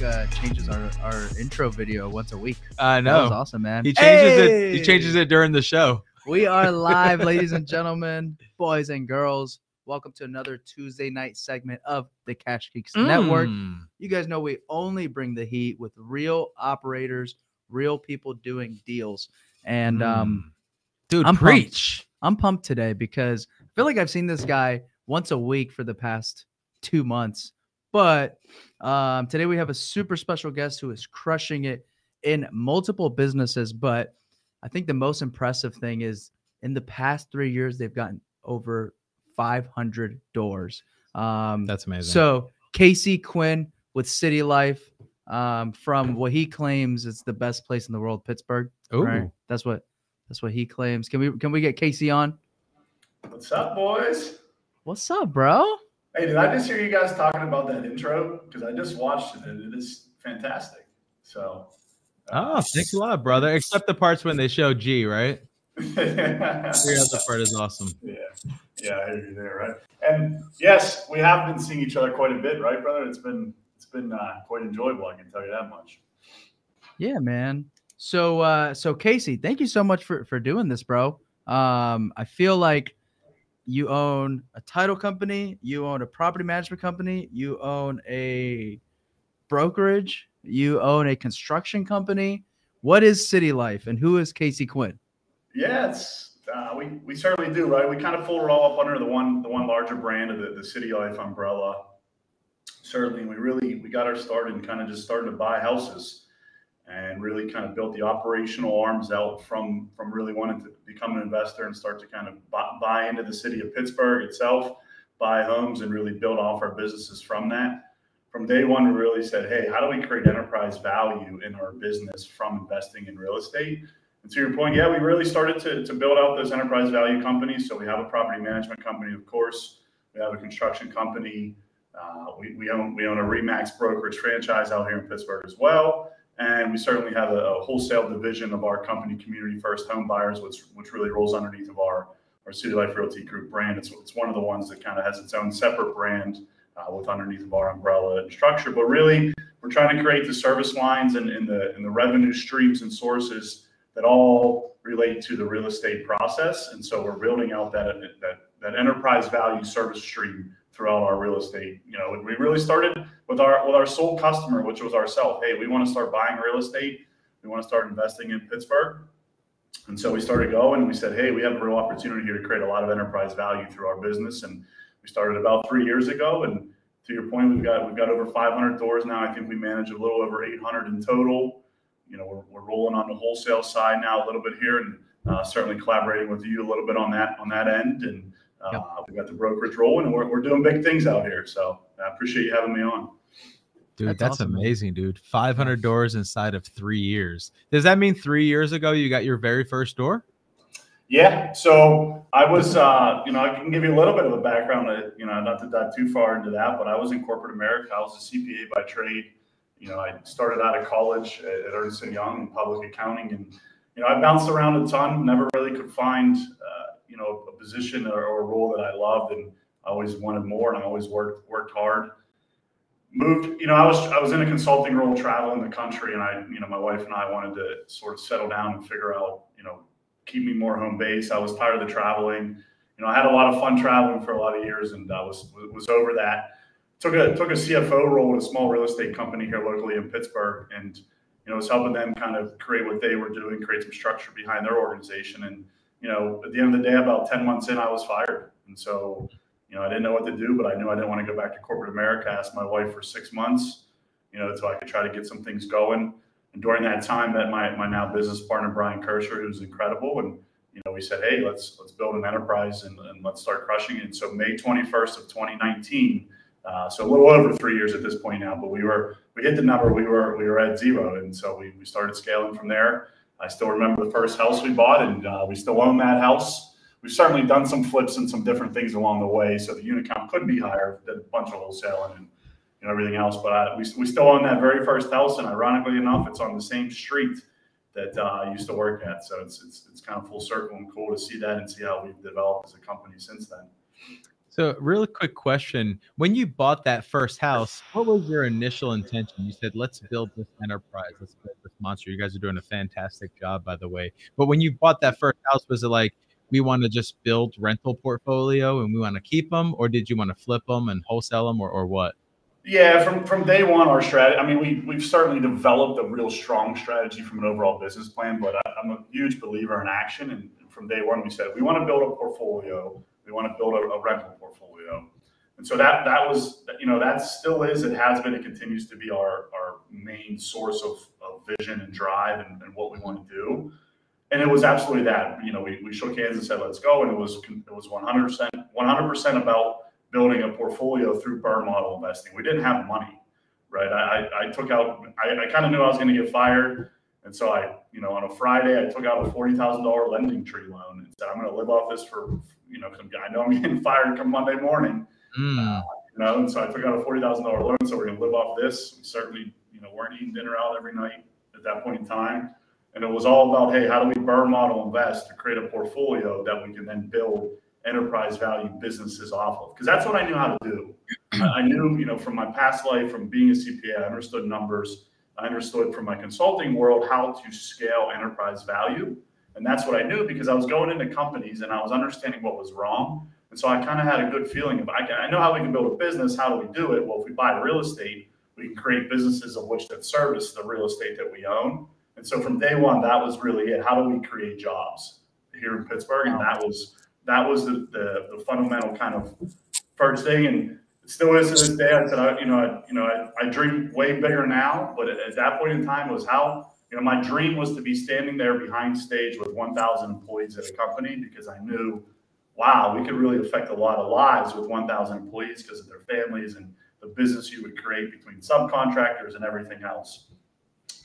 Mike uh, changes our, our intro video once a week. I That was know. awesome, man. He changes it. He changes it during the show. We are live, ladies and gentlemen, boys and girls. Welcome to another Tuesday night segment of the Cash Geeks Network. Mm. You guys know we only bring the heat with real operators, real people doing deals. And um, dude, I'm pumped. preach. I'm pumped today because I feel like I've seen this guy once a week for the past two months. But um, today we have a super special guest who is crushing it in multiple businesses. But I think the most impressive thing is in the past three years, they've gotten over 500 doors. Um, That's amazing. so Casey Quinn with CityLife um, from what he claims is the best place in the world, Pittsburgh. Ooh. Right? That's what that's what he claims. Can we can we get Casey on? What's up, boys? What's up, bro? Hey, did I just hear you guys talking about that intro? Because I just watched it and it is fantastic. So, uh, Oh, thanks a lot, brother. Except the parts when they show G, right? yeah, Every other part is awesome. Yeah, yeah, I hear you there, right? And yes, we have been seeing each other quite a bit, right, brother? It's been it's been uh, quite enjoyable. I can tell you that much. Yeah, man. So uh so Casey, thank you so much for for doing this, bro. Um I feel like you own a title company, you own a property management company, you own a brokerage, you own a construction company. What is CityLife and who is Casey Quinn? Yes, uh, we we certainly do, right? We kind of fold it all up under the one the one larger brand of the, the CityLife umbrella. Certainly, we really we got our start in kind of just starting to buy houses, and really kind of built the operational arms out from from really wanting to become an investor and start to kind of buy, buy into the city of Pittsburgh itself, buy homes, and really build off our businesses from that. From day one, we really said, hey, how do we create enterprise value in our business from investing in real estate? And to your point, yeah, we really started to, to build out those enterprise value companies. So we have a property management company, of course. We have a construction company. Uh, we, we own we own a Remax brokerage franchise out here in Pittsburgh as well. And we certainly have a, a wholesale division of our company, Community First Home Buyers, which which really rolls underneath of our our CityLife Realty Group brand. It's, it's one of the ones that kind of has its own separate brand uh, with underneath of our umbrella and structure. But really, we're trying to create the service lines and, and the and the revenue streams and sources that all relate to the real estate process. And so we're building out that, that, that enterprise value service stream throughout our real estate. You know, we really started with our, with our sole customer, which was ourselves. Hey, we want to start buying real estate. We want to start investing in Pittsburgh. And so we started going and we said, hey, we have a real opportunity here to create a lot of enterprise value through our business. And we started about three years ago. And to your point, we've got, we've got over 500 doors now. I think we manage a little over 800 in total you know, we're, we're rolling on the wholesale side now a little bit here and uh, certainly collaborating with you a little bit on that, on that end. And uh, Yep. we've got the brokerage rolling and we're, we're doing big things out here. So I appreciate you having me on. Dude, That's that's, awesome, amazing, dude. 500 doors inside of three years. Does that mean three years ago you got your very first door? Yeah. So I was, uh, you know, I can give you a little bit of a background, uh, you know, not to dive too far into that, but I was in corporate America. I was a CPA by trade. You know, I started out of college at, at Ernst and Young in public accounting, and you know, I bounced around a ton. Never really could find, uh, you know, a position or, or a role that I loved, and I always wanted more, and I always worked worked hard. Moved, you know, I was I was in a consulting role, traveling the country, and I, you know, my wife and I wanted to sort of settle down and figure out, you know, keep me more home base. I was tired of the traveling. You know, I had a lot of fun traveling for a lot of years, and I was was over that took a took a CFO role at a small real estate company here locally in Pittsburgh, and you know was helping them kind of create what they were doing, create some structure behind their organization. And you know, at the end of the day, about ten months in, I was fired, and so you know I didn't know what to do, but I knew I didn't want to go back to corporate America. I asked my wife for six months, you know, so I could try to get some things going. And during that time, met my my now business partner Brian Kirscher, who's incredible, and you know, we said, hey, let's let's build an enterprise and, and let's start crushing it. And so May 21st of 2019 uh, so a little over three years at this point now, but we were we hit the number. We were we were at zero, and so we, we started scaling from there. I still remember the first house we bought, and uh, we still own that house. We've certainly done some flips and some different things along the way, so the unit count could be higher. Did a bunch of wholesaling and you know everything else, but I, we we still own that very first house, and ironically enough, it's on the same street that uh, I used to work at. So it's it's it's kind of full circle and cool to see that and see how we've developed as a company since then. So, really quick question: When you bought that first house, what was your initial intention? You said, "Let's build this enterprise. Let's build this monster." You guys are doing a fantastic job, by the way. But when you bought that first house, was it like we want to just build rental portfolio and we want to keep them, or did you want to flip them and wholesale them, or, or what? Yeah, from from day one, our strategy. I mean, we we've certainly developed a real strong strategy from an overall business plan, but I, am a huge believer in action. And from day one, we said we want to build a portfolio. We want to build a, a rental portfolio. And so that that was, you know, that still is, it has been, it continues to be our our main source of, of vision and drive and, and what we want to do. And it was absolutely that. You know, we, we shook hands and said, let's go. And it was it was 100% 100% about building a portfolio through BRRRR model investing. We didn't have money, right? I, I took out, I, I kind of knew I was going to get fired. And so I, you know, on a Friday, I took out a $40,000 LendingTree loan and said, I'm going to live off this for, you know, I know I'm getting fired come Monday morning. Mm. Uh, you know, and so I took out a $40,000 loan. So we're going to live off this. We certainly, you know, weren't eating dinner out every night at that point in time. And it was all about, hey, how do we BRRRR model invest to create a portfolio that we can then build enterprise value businesses off of because that's what I knew how to do. I knew, you know, from my past life, from being a CPA, I understood numbers. I understood from my consulting world how to scale enterprise value. And that's what I knew because I was going into companies and I was understanding what was wrong. And so I kind of had a good feeling of I, I know how we can build a business. How do we do it? Well, if we buy real estate, we can create businesses of which that service the real estate that we own. And so from day one, that was really it. How do we create jobs here in Pittsburgh? And that was that was the, the, the fundamental kind of first thing. And still is to this day. I said, I, you know, I, you know, I, I dream way bigger now, but at, at that point in time was how, you know, my dream was to be standing there behind stage with 1,000 employees at a company because I knew, wow, we could really affect a lot of lives with 1,000 employees because of their families and the business you would create between subcontractors and everything else.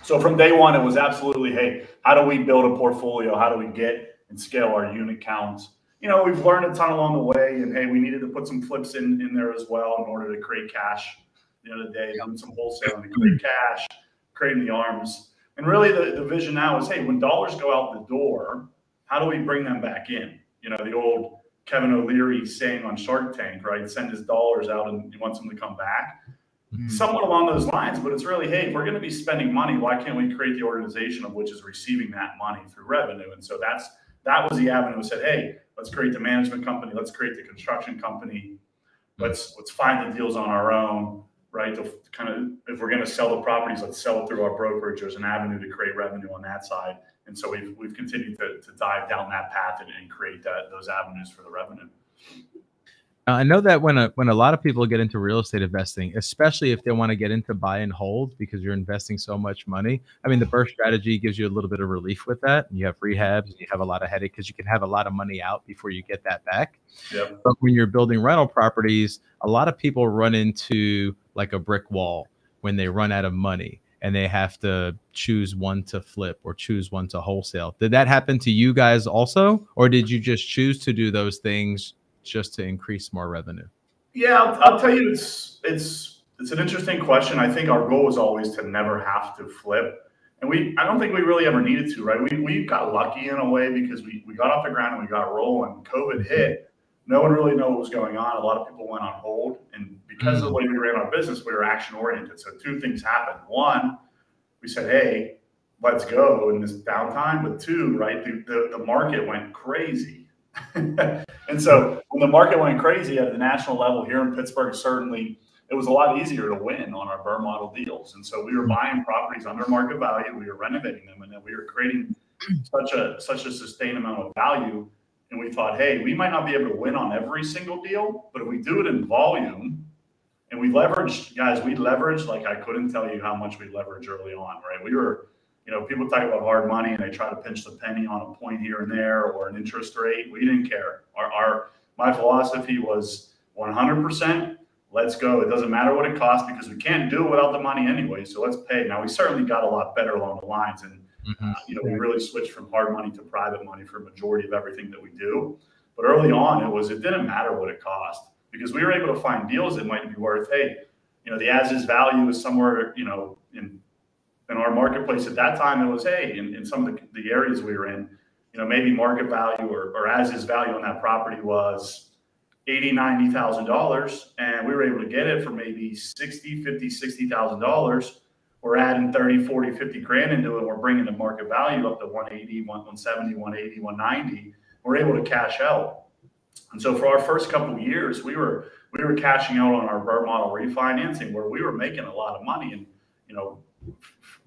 So from day one, it was absolutely, hey, how do we build a portfolio? How do we get and scale our unit counts? You know, we've learned a ton along the way, and hey, we needed to put some flips in in there as well in order to create cash. the other day, doing some wholesaling to create cash, creating the arms, and really the, the vision now is, hey, when dollars go out the door, how do we bring them back in? You know, the old Kevin O'Leary saying on Shark Tank, right? Send his dollars out and he wants them to come back. Mm-hmm. Somewhat along those lines, but it's really, hey, if we're going to be spending money, why can't we create the organization of which is receiving that money through revenue? And so that's that was the avenue. We said, hey, let's create the management company, let's create the construction company, hmm. let's let's find the deals on our own, right? To kind of if we're going to sell the properties, let's sell it through our brokerage. There's an avenue to create revenue on that side, and so we've we've continued to, to dive down that path and, and create that those avenues for the revenue. I know that when a when a lot of people get into real estate investing, especially if they want to get into buy and hold because you're investing so much money. I mean, the BRRRR strategy gives you a little bit of relief with that. And you have rehabs, and you have a lot of headache because you can have a lot of money out before you get that back. Yep. But when you're building rental properties, a lot of people run into like a brick wall when they run out of money and they have to choose one to flip or choose one to wholesale. Did that happen to you guys also, or did you just choose to do those things? Just to increase more revenue? Yeah, I'll, I'll tell you, it's it's it's an interesting question. I think our goal was always to never have to flip. And we, I don't think we really ever needed to, right? We, we got lucky in a way because we, we got off the ground and we got rolling. COVID mm-hmm. hit. No one really knew what was going on. A lot of people went on hold. And because of the mm-hmm. way we ran our business, we were action oriented. So two things happened. One, we said, hey, let's go in this downtime. But two, right, the, the, the market went crazy and so when the market went crazy at the national level here in Pittsburgh, certainly it was a lot easier to win on our BRRRR model deals. And so we were buying properties under market value, we were renovating them, and then we were creating such a such a sustained amount of value. And we thought, hey, we might not be able to win on every single deal, but if we do it in volume and we leverage, guys, we leveraged like I couldn't tell you how much we leveraged early on, right? We were you know, people talk about hard money and they try to pinch the penny on a point here and there or an interest rate. We didn't care. Our, our my philosophy was 100%. Let's go. It doesn't matter what it costs because we can't do it without the money anyway. So let's pay. Now we certainly got a lot better along the lines, and mm-hmm. uh, you know we really switched from hard money to private money for a majority of everything that we do. But early on, it was it didn't matter what it cost because we were able to find deals that might be worth hey, you know the as is value is somewhere you know in in our marketplace at that time, it was, hey, in, in some of the, the areas we were in, you know, maybe market value or, or as is value on that property was 80, 90,000 dollars and we were able to get it for maybe 60, 50, 60,000 dollars. We're adding 30, 40, 50 grand into it. We're bringing the market value up to 180, 170, 180, 190. We're able to cash out. And so for our first couple years, we were we were cashing out on our BRRRR model refinancing where we were making a lot of money. And you know,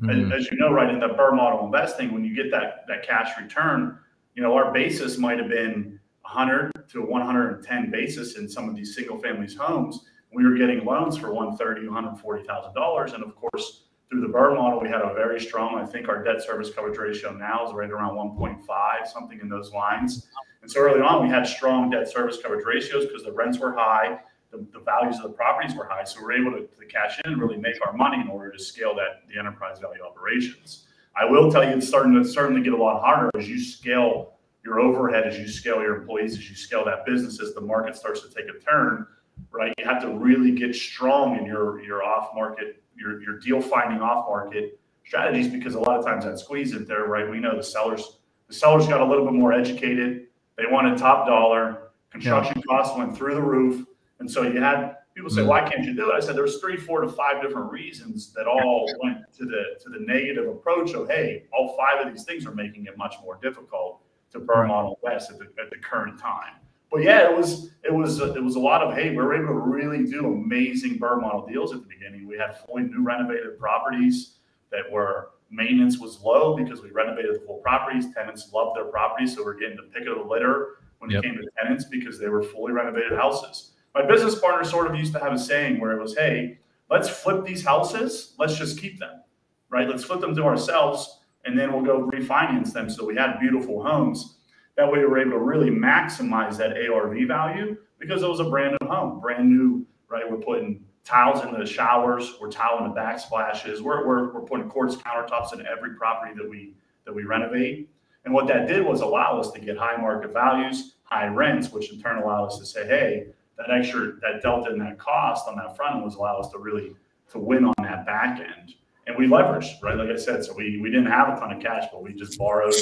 Mhm. as, as you know, right in the BRRRR model investing, when you get that that cash return, you know, our basis might have been 100 to 110 basis in some of these single families homes. We were getting loans for 130, 140,000 dollars, and of course, through the BRRRR model, we had a very strong. I think our debt service coverage ratio now is right around 1.5, something in those lines. And so early on, we had strong debt service coverage ratios because the rents were high, the, the values of the properties were high, so we were able to, to cash in and really make our money in order to scale that the enterprise value operations. I will tell you, it's starting to to get a lot harder as you scale your overhead, as you scale your employees, as you scale that business, as the market starts to take a turn, right? You have to really get strong in your your off market, your your deal finding off market strategies because a lot of times that squeeze it there, right? We know the sellers the sellers got a little bit more educated. They wanted top dollar. Construction costs went through the roof, and so you had people say, Mhm. "Why can't you do it?" I said, "There's three, four to five different reasons that all went to the to the negative approach of, hey, all five of these things are making it much more difficult to BRRRR Model West at the, at the current time." But yeah, it was it was it was a lot of hey, we were able to really do amazing BRRRR model deals at the beginning. We had fully new renovated properties that were maintenance was low because we renovated the whole properties. Tenants loved their properties, so we're getting the pick of the litter when Yep. it came to tenants because they were fully renovated houses. My business partner sort of used to have a saying where it was, "Hey, let's flip these houses. Let's just keep them, right? Let's flip them to ourselves, and then we'll go refinance them." So we had beautiful homes. That way, we were able to really maximize that ARV value because it was a brand new home, brand new, right? We're putting tiles in the showers, we're tiling the backsplashes, we're, we're, we're putting quartz countertops in every property that we that we renovate. And what that did was allow us to get high market values, high rents, which in turn allowed us to say, hey, that extra that delta in that cost on that front end was allow us to really to win on that back end. And we leveraged, right? Like I said, so we we didn't have a ton of cash, but we just borrowed,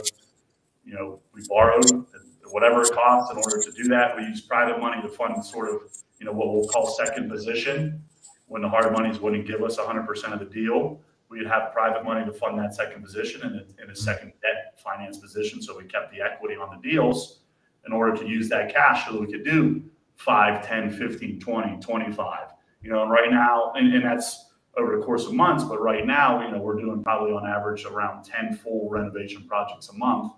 you know, we borrowed whatever it costs in order to do that. We used private money to fund sort of, you know, what we'll call second position. When the hard monies wouldn't give us 100% of the deal, we'd have private money to fund that second position and a, in a second debt finance position. So we kept the equity on the deals in order to use that cash so that we could do 5, 10, 15, 20, 25. You know, and right now, and, and that's over the course of months, but right now, you know, we're doing probably on average around 10 full renovation projects a month.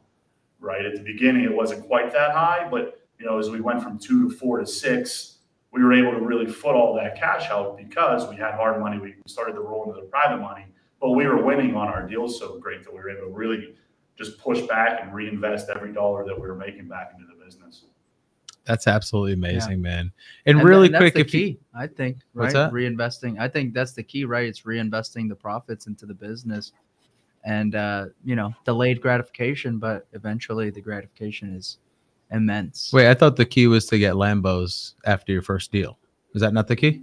Right. At the beginning, it wasn't quite that high, but you know, as we went from two to four to six, we were able to really foot all that cash out because we had hard money. We started to roll into the private money, but we were winning on our deals so great that we were able to really just push back and reinvest every dollar that we were making back into the. That's absolutely amazing, man. And, And really tha- quick, that's if the you, key, I think, What's right? Reinvesting. I think that's the key, right? It's reinvesting the profits into the business, and uh, you know, delayed gratification, but eventually the gratification is immense. wait, I thought the key was to get Lambos after your first deal. Is that not the key?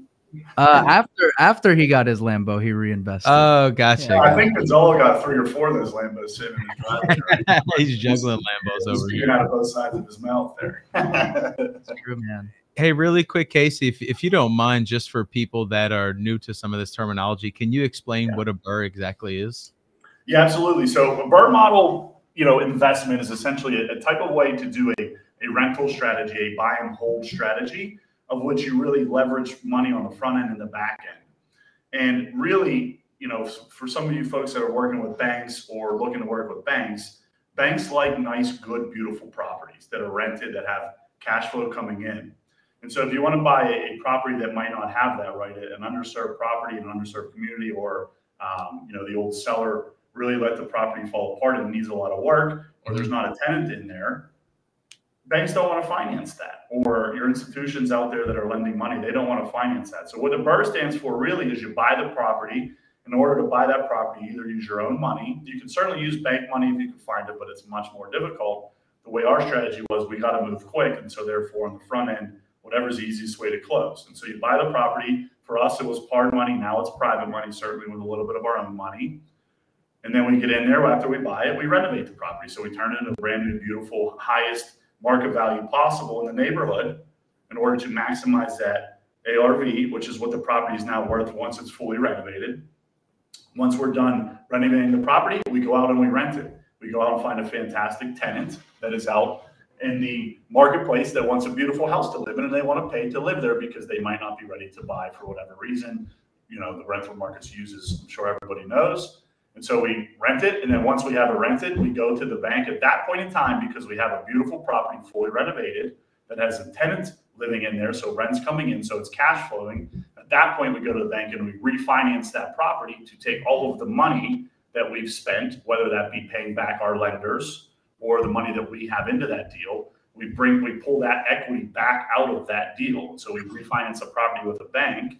Uh, after after he got his Lambo, he reinvested. Oh, gotcha. Yeah. I think Gonzalo got three or four of those Lambos sitting in his driveway. He's juggling Lambos over here. out of both sides of his mouth there. True, man. Hey, really quick, Casey, if, if you don't mind, just for people that are new to some of this terminology, can you explain Yeah. what a BRRRR exactly is? Yeah, absolutely. So a BRRRR model, you know, investment is essentially a, a type of way to do a, a rental strategy, a buy and hold strategy, of which you really leverage money on the front end and the back end. And really, you know, for some of you folks that are working with banks or looking to work with banks, banks like nice, good, beautiful properties that are rented that have cash flow coming in. And so if you want to buy a, property that might not have that, right, an underserved property, an underserved community, or um, you know, the old seller really let the property fall apart and needs a lot of work, or there's not a tenant in there, banks don't want to finance that. Or your institutions out there that are lending money, they don't want to finance that. So what the BRRRR stands for really is you buy the property. In order to buy that property, either use your own money. You can certainly use bank money if you can find it, but it's much more difficult. The way our strategy was, we got to move quick, and so therefore on the front end, whatever's the easiest way to close. And so you buy the property. For us, it was hard money. Now it's private money, certainly with a little bit of our own money. And then we get in there after we buy it, we renovate the property. So we turn it into a brand new, beautiful, highest market value possible in the neighborhood. in order to maximize that ARV, which is what the property is now worth once it's fully renovated. Once we're done renovating the property, we go out and we rent it. We go out and find a fantastic tenant that is out in the marketplace that wants a beautiful house to live in and they want to pay to live there because they might not be ready to buy for whatever reason. You know, the rental markets uses, I'm sure everybody knows. And so we rent it. And then once we have it rented, we go to the bank at that point in time because we have a beautiful property fully renovated that has a tenant living in there. So rent's coming in. So it's cash flowing. At that point, we go to the bank and we refinance that property to take all of the money that we've spent, whether that be paying back our lenders or the money that we have into that deal. We bring, we pull that equity back out of that deal. So we refinance a property with a bank.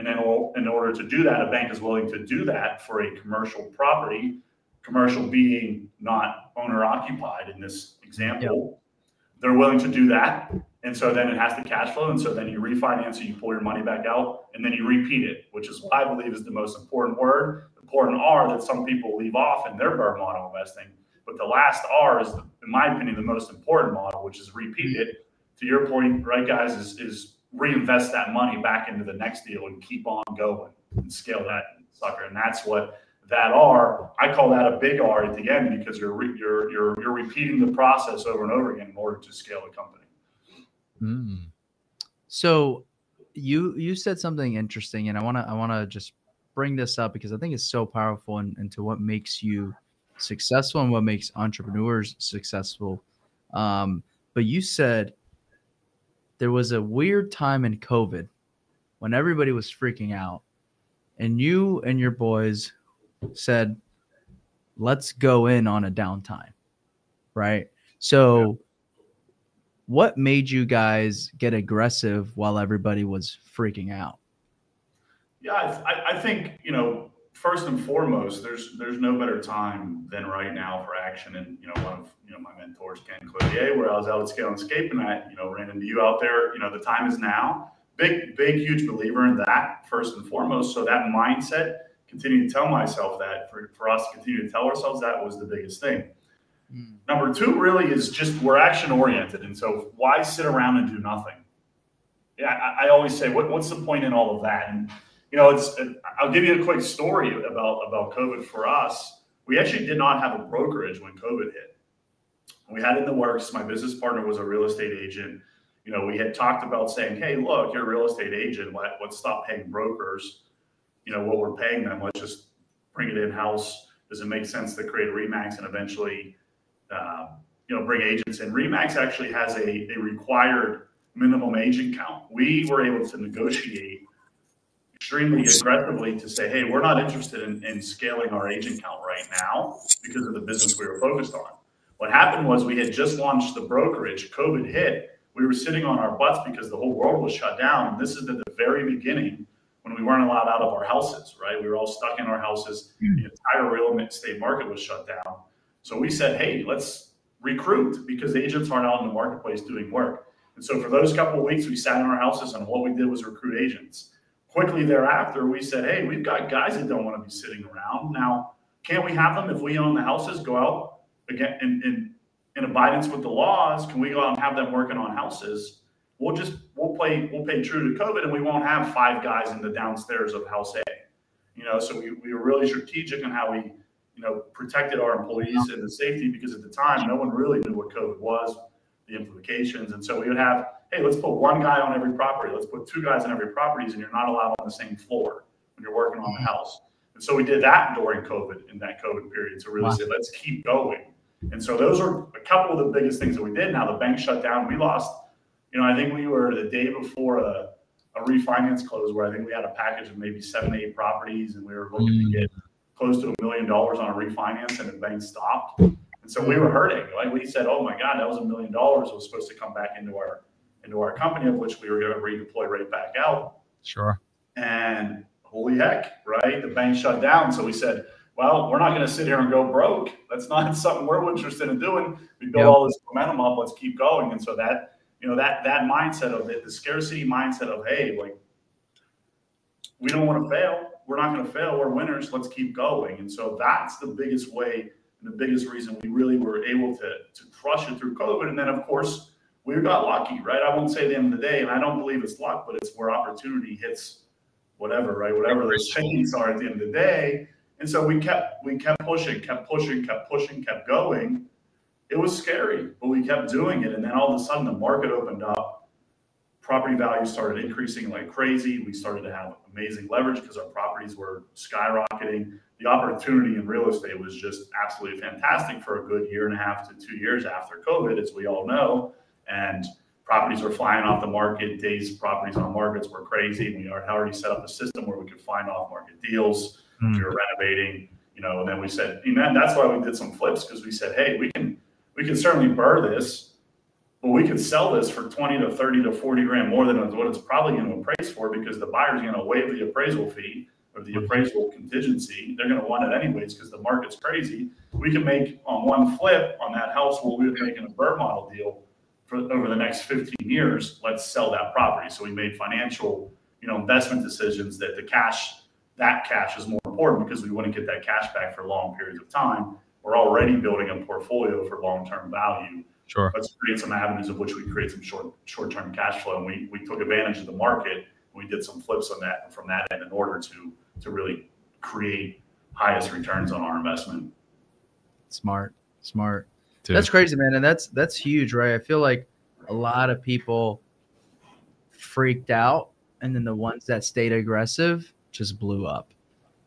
And then in order to do that, a bank is willing to do that for a commercial property, commercial being not owner occupied in this example. Yep. They're willing to do that. And so then it has the cash flow. And so then you refinance it, you pull your money back out, and then you repeat it, which is what I believe is the most important word. Important R that some people leave off in their BRRRR model investing. But the last R is, in my opinion, the most important model, which is repeat it. To your point, right, guys, is, is reinvest that money back into the next deal and keep on going and scale that sucker. And that's what that R, I call that a big R at the end because you're re, you're you're you're repeating the process over and over again in order to scale a company. Mm. So you you said something interesting, and I wanna I wanna just bring this up because I think it's so powerful and in, into what makes you successful and what makes entrepreneurs successful. Um, but you said there was a weird time in COVID when everybody was freaking out, and you and your boys said, let's go in on a downtime. Right. So, yeah. what made you guys get aggressive while everybody was freaking out? Yeah, I, I think, you know, first and foremost, there's there's no better time than right now for action. And you know, one of you know my mentors, Ken Cloutier, where I was out at Scale and Escape, and I you know ran into you out there. You know, the time is now. Big, big, huge believer in that first and foremost. So that mindset continue to tell myself that for, for us to continue to tell ourselves that was the biggest thing. Mm. Number two really is just we're action oriented. And so why sit around and do nothing? Yeah, I, I always say, what, what's the point in all of that? And, you know, it's, I'll give you a quick story about, about COVID for us. We actually did not have a brokerage when COVID hit. We had in the works. My business partner was a real estate agent. You know, we had talked about saying, hey, look, you're a real estate agent. Let, let's stop paying brokers you know, what we're paying them, let's just bring it in house. Does it make sense to create a Remax and eventually, uh, you know, bring agents in? Remax actually has a, a required minimum agent count. We were able to negotiate extremely aggressively to say, hey, we're not interested in, in scaling our agent count right now because of the business we were focused on. What happened was we had just launched the brokerage, COVID hit. We were sitting on our butts because the whole world was shut down. And this is at the very beginning when we weren't allowed out of our houses, right? We were all stuck in our houses. Hmm. The entire real estate market was shut down. So we said, hey, let's recruit because agents aren't out in the marketplace doing work. And so for those couple of weeks, we sat in our houses and what we did was recruit agents. Quickly thereafter, we said, hey, we've got guys that don't want to be sitting around. Now, can't we have them if we own the houses go out again in, in, in abidance with the laws? Can we go out and have them working on houses? we'll just we'll play we'll pay true to COVID, and we won't have five guys in the downstairs of House A. You know, so we, we were really strategic on how we you know protected our employees and the safety because at the time no one really knew what COVID was, the implications, and so we would have hey let's put one guy on every property, let's put two guys on every properties, and you're not allowed on the same floor when you're working on the house. And so we did that during COVID in that COVID period to really wow. say let's keep going. And so those are a couple of the biggest things that we did. Now the bank shut down. We lost you know, I think we were the day before a, a refinance close where I think we had a package of maybe seven, eight properties and we were looking mm. to get close to a million dollars on a refinance and the bank stopped. So we were hurting. Like we said, oh my God, that was a million dollars was supposed to come back into our into our company, of which we were going to redeploy right back out. Sure. And holy heck, right? The bank shut down. So we said, well, we're not going to sit here and go broke. That's not something we're interested in doing. We built yep. all this momentum up. Let's keep going. And so that you know that that mindset of it, the scarcity mindset of hey, like we don't want to fail. We're not going to fail. We're winners. Let's keep going. And so that's the biggest way and the biggest reason we really were able to to crush it through COVID. And then of course we got lucky, right? I won't say the end of the day, and I don't believe it's luck, but it's where opportunity hits whatever, right? Whatever those chains are at the end of the day. And so we kept we kept pushing, kept pushing, kept pushing, kept going. It was scary, but we kept doing it. And then all of a sudden the market opened up. Property values started increasing like crazy. We started to have amazing leverage because our properties were skyrocketing. The opportunity in real estate was just absolutely fantastic for a good year and a half to two years after COVID, as we all know. And properties were flying off the market. Days properties on markets were crazy. We had already set up a system where we could find off market deals. Mm. We were renovating, you know, and then we said, and that- that's why we did some flips because we said, hey, we can we can certainly BRRRR this, but we could sell this for 20 to 30 to 40 grand more than what it's probably going to appraise for because the buyer's going to waive the appraisal fee or the appraisal contingency. They're going to want it anyways because the market's crazy. We can make on one flip on that house where we were making a BRRRR model deal for over the next 15 years. Let's sell that property. So we made financial, you know, investment decisions that the cash, that cash is more important because we wouldn't get that cash back for long periods of time. We're already building a portfolio for long-term value Sure. let's create some avenues of which we create some short short-term cash flow and we we took advantage of the market we did some flips on that from that end in order to to really create highest returns on our investment Smart, smart. Dude. That's crazy, man, and that's that's huge, right? I feel like a lot of people freaked out, and then the ones that stayed aggressive just blew up,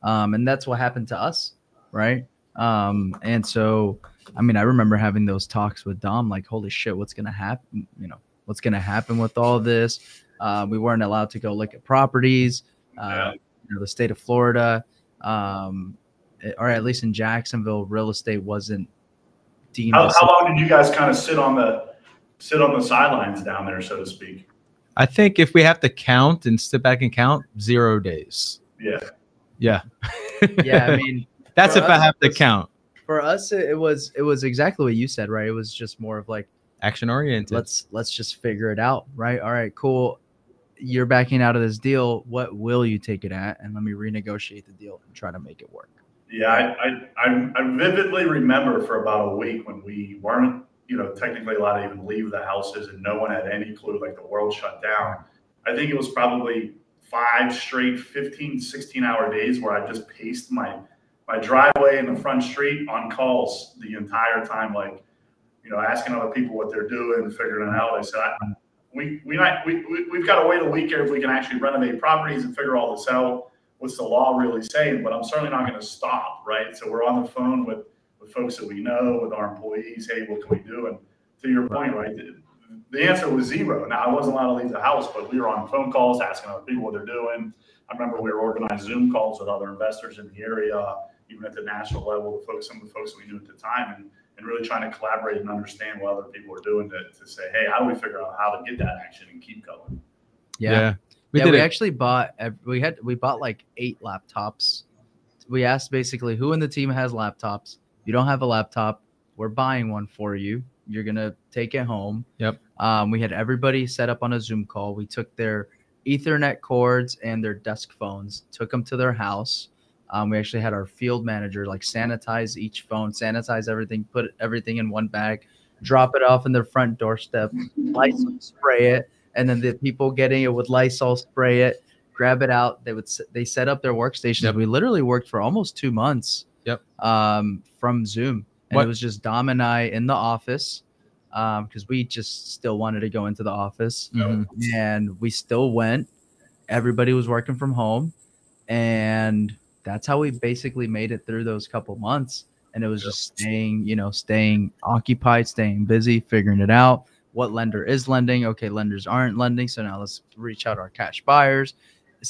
um, and that's what happened to us, right? Um, and so, I mean, I remember having those talks with Dom, like, "Holy shit, what's gonna happen? You know, what's gonna happen with all this?" Uh, we weren't allowed to go look at properties. Uh, Yeah. You know, the state of Florida, um, or at least in Jacksonville, real estate wasn't deemed. how, as- how long did you guys kind of sit on the sit on the sidelines down there so to speak I think if we have to count and sit back and count, zero days. yeah Yeah. yeah, I mean, That's For if I have to count. for us, it, it was it was exactly what you said, right? It was just more of like Action oriented. let's let's just figure it out, right? All right, cool. You're backing out of this deal. What will you take it at? And let me renegotiate the deal and try to make it work. yeah I, I i vividly remember for about a week when we weren't you know technically allowed to even leave the houses and no one had any clue like the world shut down i think it was probably five straight 15 16 hour days where i just paced my my driveway in the front street on calls the entire time like you know asking other people what they're doing figuring it out i said I, we we might we, we we've got to wait a week here if we can actually renovate properties and figure all this out. What's the law really saying? But i'm certainly not going to stop right? So we're on the phone with with folks that we know with our employees. Hey what can we do? And to your point right the, the answer was zero. Now i wasn't allowed to leave the house but we were on phone calls asking other people what they're doing. I remember we were organizing zoom calls with other investors in the area even at the national level the folks some of the folks that we knew at the time. And and really trying to collaborate and understand what other people are doing to, to say hey how do we figure out how to get that action and keep going Yeah, We yeah. did We it. actually bought we had we bought like eight laptops. We asked basically who in the team has laptops. You don't have a laptop. We're buying one for you. You're gonna take it home. Yep. Um, we had everybody set up on a Zoom call. We took their Ethernet cords and their desk phones, took them to their house. Um, we actually had our field manager like sanitize each phone, sanitize everything, put everything in one bag, drop it off in their front doorstep, Lysol spray it, and then the people getting it with Lysol spray it, grab it out. They would they set up their workstations. Yep. We literally worked for almost two months. Yep. Um, from Zoom, and What- it was just Dom and I in the office, um, because we just still wanted to go into the office, Mhm. and we still went. Everybody was working from home, and that's how we basically made it through those couple months. And it was just staying, you know, staying occupied, staying busy, figuring it out. What lender is lending? Okay, lenders aren't lending, so now let's reach out our cash buyers.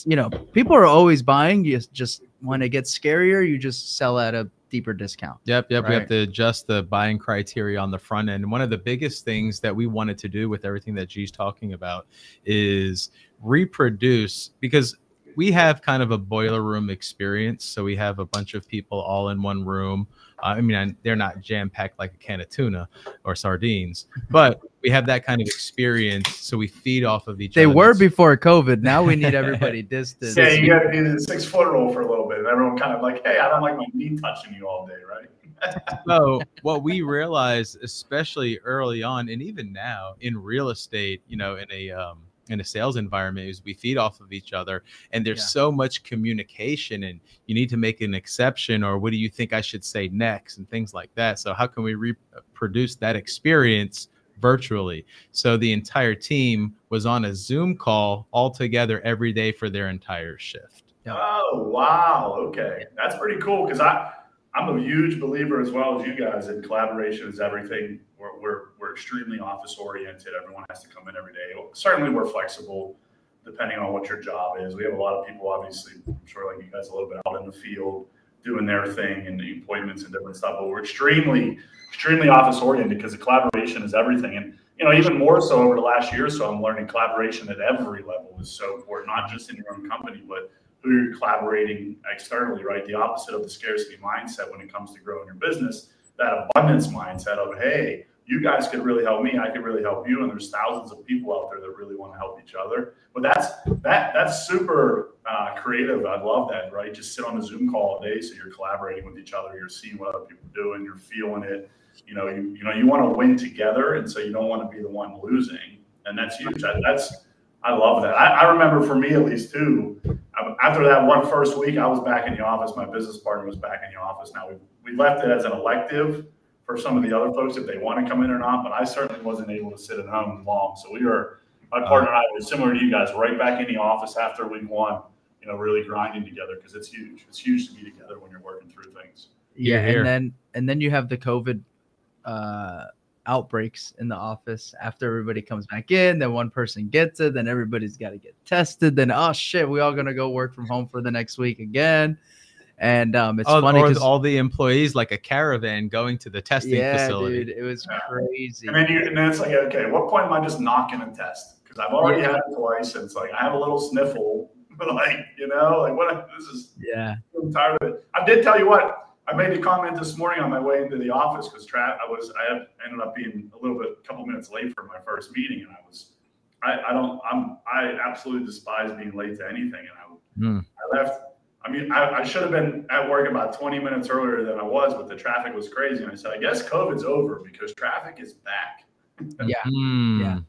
You know, people are always buying. You just when it gets scarier, you just sell at a deeper discount. Yep, yep. We have to adjust the buying criteria on the front end. One of the biggest things that we wanted to do with everything that G's talking about is reproduce because we have kind of a boiler room experience. So we have a bunch of people all in one room. Uh, I mean, I- they're not jam packed like a can of tuna or sardines, but we have that kind of experience. So we feed off of each They other. They were before COVID. Now we need everybody distant. yeah you got to do the six foot rule for a little bit and everyone kind of like hey i don't like my knee touching you all day right so what we realized, especially early on, and even now in real estate, you know, in a um, in a sales environment, is we feed off of each other, and there's Yeah. so much communication, and you need to make an exception, or what do you think I should say next, and things like that. So how can we reproduce that experience? virtually so the entire team was on a zoom call all together every day for their entire shift Yeah. Oh wow, okay, that's pretty cool. Because I, I'm a huge believer as well as you guys in collaboration is everything. We're we're, we're extremely office oriented. Everyone has to come in every day. Certainly, we're flexible depending on what your job is. We have a lot of people, obviously, I'm sure like you guys, a little bit out in the field doing their thing and the appointments and different stuff. But we're extremely, extremely office oriented because the collaboration is everything. And you know, even more so over the last year or so, I'm learning collaboration at every level is so important, not just in your own company, but you're collaborating externally, right? The opposite of the scarcity mindset when it comes to growing your business, that abundance mindset of, hey, you guys could really help me, I could really help you, and there's thousands of people out there that really want to help each other. But that's that that's super uh, creative. I love that, right? Just sit on a Zoom call all day, so you're collaborating with each other, you're seeing what other people are doing, you're feeling it. You know, you you know, you want to win together, and so you don't want to be the one losing, and that's huge. That, that's I love that. I, I remember for me at least too. um, After that one first week, I was back in the office. My business partner was back in the office. Now we, we left it as an elective for some of the other folks if they want to come in or not. But I certainly wasn't able to sit at home long. So we were, my partner and I were similar to you guys, right back in the office after week one. You know, really grinding together because it's huge. It's huge to be together when you're working through things. Yeah, Here, here. and then and then you have the COVID uh outbreaks in the office after everybody comes back in, then one person gets it, then everybody's got to get tested, then oh shit, we all gonna go work from home for the next week again. And um it's Oh, funny because all the employees like a caravan going to the testing yeah, facility. dude, it was Yeah. crazy. And then you, and then it's like, okay, what point am I just not going to test? Because I've already Yeah. had it twice. And it's like, I have a little sniffle, but like, you know, like what, this is, yeah, I'm tired of it. I did tell you what, I made a comment this morning on my way into the office because tra- I was, I had, ended up being a little bit, a couple minutes late for my first meeting. And I was, I, I don't, I'm, I absolutely despise being late to anything. And I, Hmm. I left, I mean, I, I should have been at work about 20 minutes earlier than I was, but the traffic was crazy. And I said, I guess COVID's over because traffic is back. yeah, Hmm. Yeah.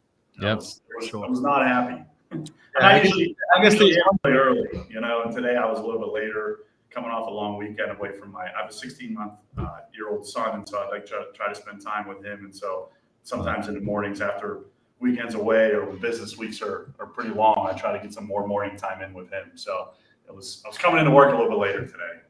I Yep. was, For sure. I was not happy. And I I guess- usually, I guess usually there's- am early, you know, and today I was a little bit later, coming off a long weekend away from my, I have a 16 month uh, year old son, and so I'd like to try to spend time with him. And so sometimes in the mornings after weekends away or when business weeks are, are pretty long, I try to get some more morning time in with him. So it was, I was coming into work a little bit later today,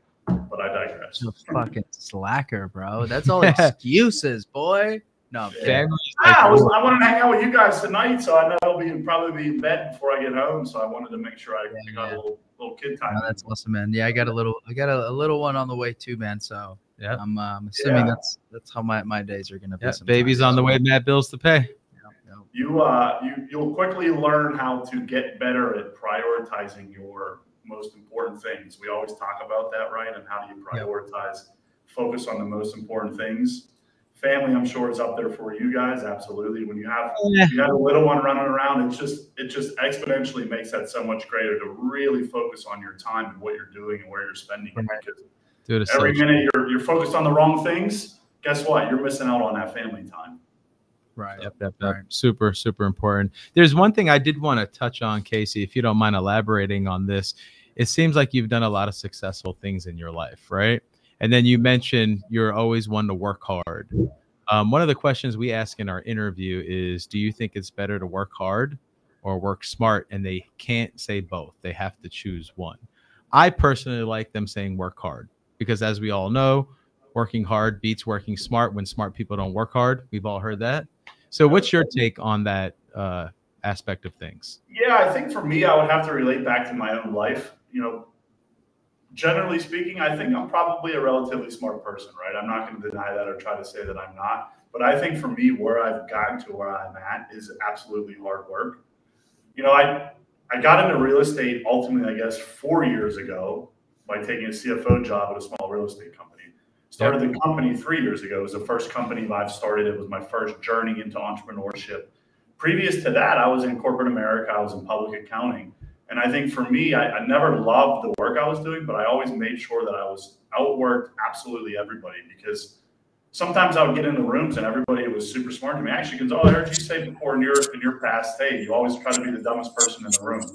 but I digress. so fucking slacker, bro. That's all excuses, boy. No, I'm Ah, I, was, I wanted to hang out with you guys tonight, so I know I'll be probably be in bed before I get home. So I wanted to make sure I Yeah, got yeah. a little little kid time. No, that's awesome, man. Yeah, I got a little, I got a, a little one on the way too, man. So yeah, I'm, um, assuming Yeah. that's that's how my, my days are gonna be. Yeah, baby's on the way, Matt bills to pay. Yeah, yeah. you uh you you'll quickly learn how to get better at prioritizing your most important things. We always talk about that, right? And how do you Yep. prioritize, focus on the most important things. Family, I'm sure, is up there for you guys. Absolutely. When you have Yeah. you got a little one running around, it's just it just exponentially makes that so much greater to really focus on your time and what you're doing and where you're spending it. Right. Because it every essential. minute you're you're focused on the wrong things, guess what? You're missing out on that family time. Right. Yep, yep, yep. Right. Super, super important. There's one thing I did want to touch on, Casey, if you don't mind elaborating on this. It seems like you've done a lot of successful things in your life, right? And then you mentioned you're always one to work hard. Um, one of the questions we ask in our interview is Do you think it's better to work hard or work smart? And they can't say both, they have to choose one. I personally like them saying work hard because, as we all know, working hard beats working smart when smart people don't work hard. We've all heard that. So, what's your take on that uh, aspect of things? Yeah, I think for me, I would have to relate back to my own life. You know, generally speaking, I think I'm probably a relatively smart person, right? I'm not going to deny that or try to say that I'm not. But I think for me, where I've gotten to where I'm at is absolutely hard work. You know, I I got into real estate ultimately, I guess, four years ago by taking a CFO job at a small real estate company. Started the company three years ago. It was the first company I've started. It was my first journey into entrepreneurship previous to that, I was in corporate America. I was in public accounting. And I think for me, I, I never loved the work I was doing, but I always made sure that I was outworked absolutely everybody because sometimes I would get in the rooms and everybody was super smart to me. Actually, Gonzalo, I heard you say before in your in your past, hey, you always try to be the dumbest person in the room.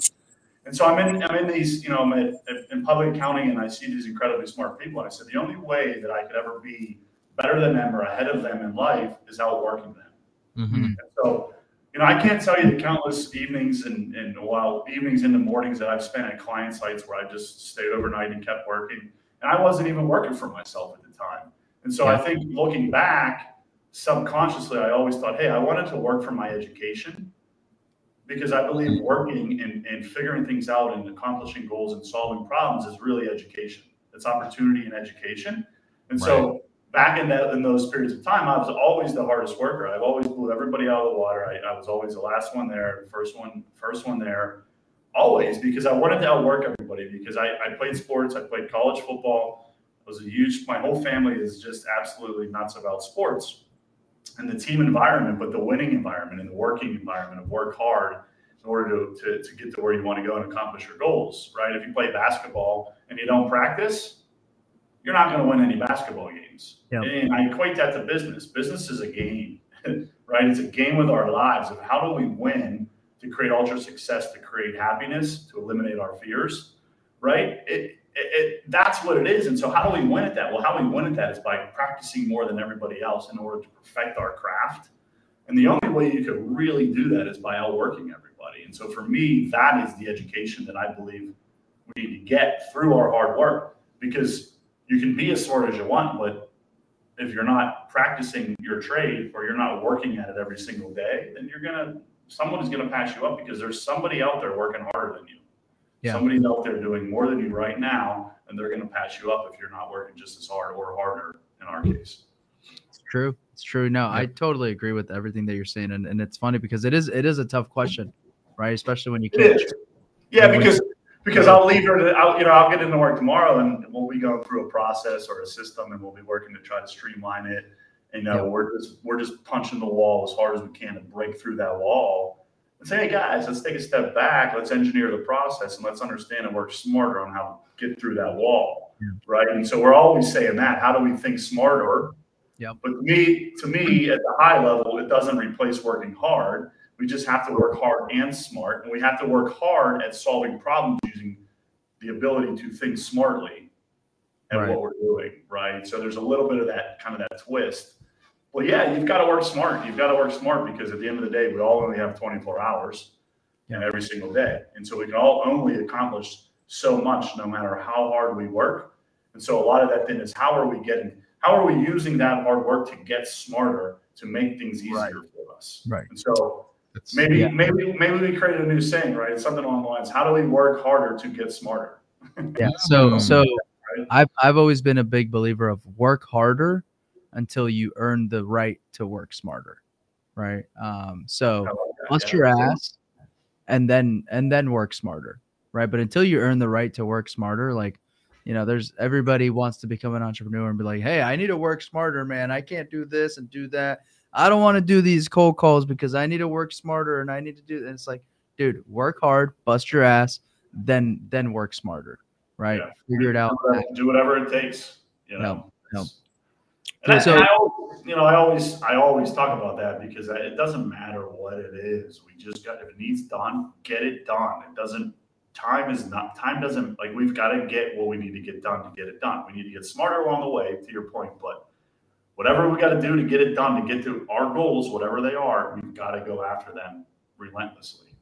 And so I'm in I'm in these, you know, I'm at, in public accounting and I see these incredibly smart people. And I said the only way that I could ever be better than them or ahead of them in life is outworking them. Mm-hmm. So, you know, I can't tell you the countless evenings and and well, evenings into mornings that I've spent at client sites where I just stayed overnight and kept working. And I wasn't even working for myself at the time. And so I think looking back, subconsciously, I always thought, hey, I wanted to work for my education because I believe working and, and figuring things out and accomplishing goals and solving problems is really education. It's opportunity and education. And so back in that in those periods of time, I was always the hardest worker. I've always blew everybody out of the water. I, I was always the last one there, first one, first one there, always because I wanted to outwork everybody because I, I played sports, I played college football It was a huge my whole family is just absolutely nuts about sports and the team environment but the winning environment and the working environment of work hard in order to, to, to get to where you want to go and accomplish your goals right if you play basketball and you don't practice you're not going to win any basketball games Yep. and i equate that to business business is a game right it's a game with our lives of how do we win to create ultra success to create happiness to eliminate our fears right it, it, it, that's what it is. And so, how do we win at that? Well, how we win at that is by practicing more than everybody else in order to perfect our craft. And the only way you could really do that is by outworking everybody. And so, for me, that is the education that I believe we need to get through our hard work because you can be as smart as you want, but if you're not practicing your trade or you're not working at it every single day, then you're gonna someone is gonna pass you up because there's somebody out there working harder than you. Yeah. Somebody's out there doing more than you right now, and they're to pass you up if you're not working just as hard or harder in our case. It's true. It's true. No, I totally agree with everything that you're saying, and, and it's funny because it is it is a tough question, right? Especially when you can't. Yeah, because because I'll leave her to I'll, you know I'll get into work tomorrow and we'll be going through a process or a system and we'll be working to try to streamline it. And uh, you know, Yep. we're just we're just punching the wall as hard as we can to break through that wall and say, hey guys, let's take a step back, let's engineer the process and let's understand and work smarter on how to get through that wall. Yeah. Right. And so we're always saying that. How do we think smarter? Yeah. But to me, to me, at the high level, it doesn't replace working hard. We just have to work hard and smart, and we have to work hard at solving problems using the ability to think smartly at Right. what we're doing, right? So there's a little bit of that kind of that twist. Well, yeah, you've got to work smart. You've got to work smart because at the end of the day, we all only have 24 hours in every single day, and so we can all only accomplish so much, no matter how hard we work. And so a lot of that then is how are we getting, how are we using that hard work to get smarter to make things easier Right. for us? Right. And so That's, Maybe, Yeah. maybe, maybe we create a new saying, right? It's something along the lines: How do we work harder to get smarter? Yeah. So Mm. so Right. I've I've always been a big believer of work harder until you earn the right to work smarter, right? Um, so like bust yeah. your ass and then and then work smarter, right? But until you earn the right to work smarter, like you know, there's everybody wants to become an entrepreneur and be like, hey, I need to work smarter, man. I can't do this and do that. I don't want to do these cold calls because I need to work smarter and I need to do. And it's like, dude, work hard, bust your ass, then then work smarter, right? Yeah. Figure it out. Do whatever- it takes. You know. no. And, I, So- and I, al- you know, I always, I always talk about that because I, it doesn't matter what it is. We just got if it needs done, get it done. It doesn't. Time is not. Time doesn't like we've got to get what we need to get done to get it done. We need to get smarter along the way. To your point, but whatever we got to do to get it done to get to our goals, whatever they are, we've got to go after them relentlessly.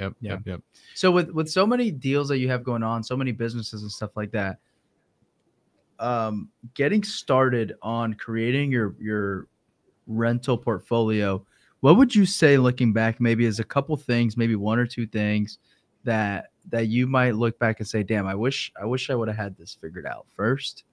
yep, Yeah. yep, yep. So with with so many deals that you have going on, so many businesses and stuff like that, um, getting started on creating your your rental portfolio, what would you say looking back maybe is a couple things, maybe one or two things that that you might look back and say, damn, I wish I wish I would have had this figured out first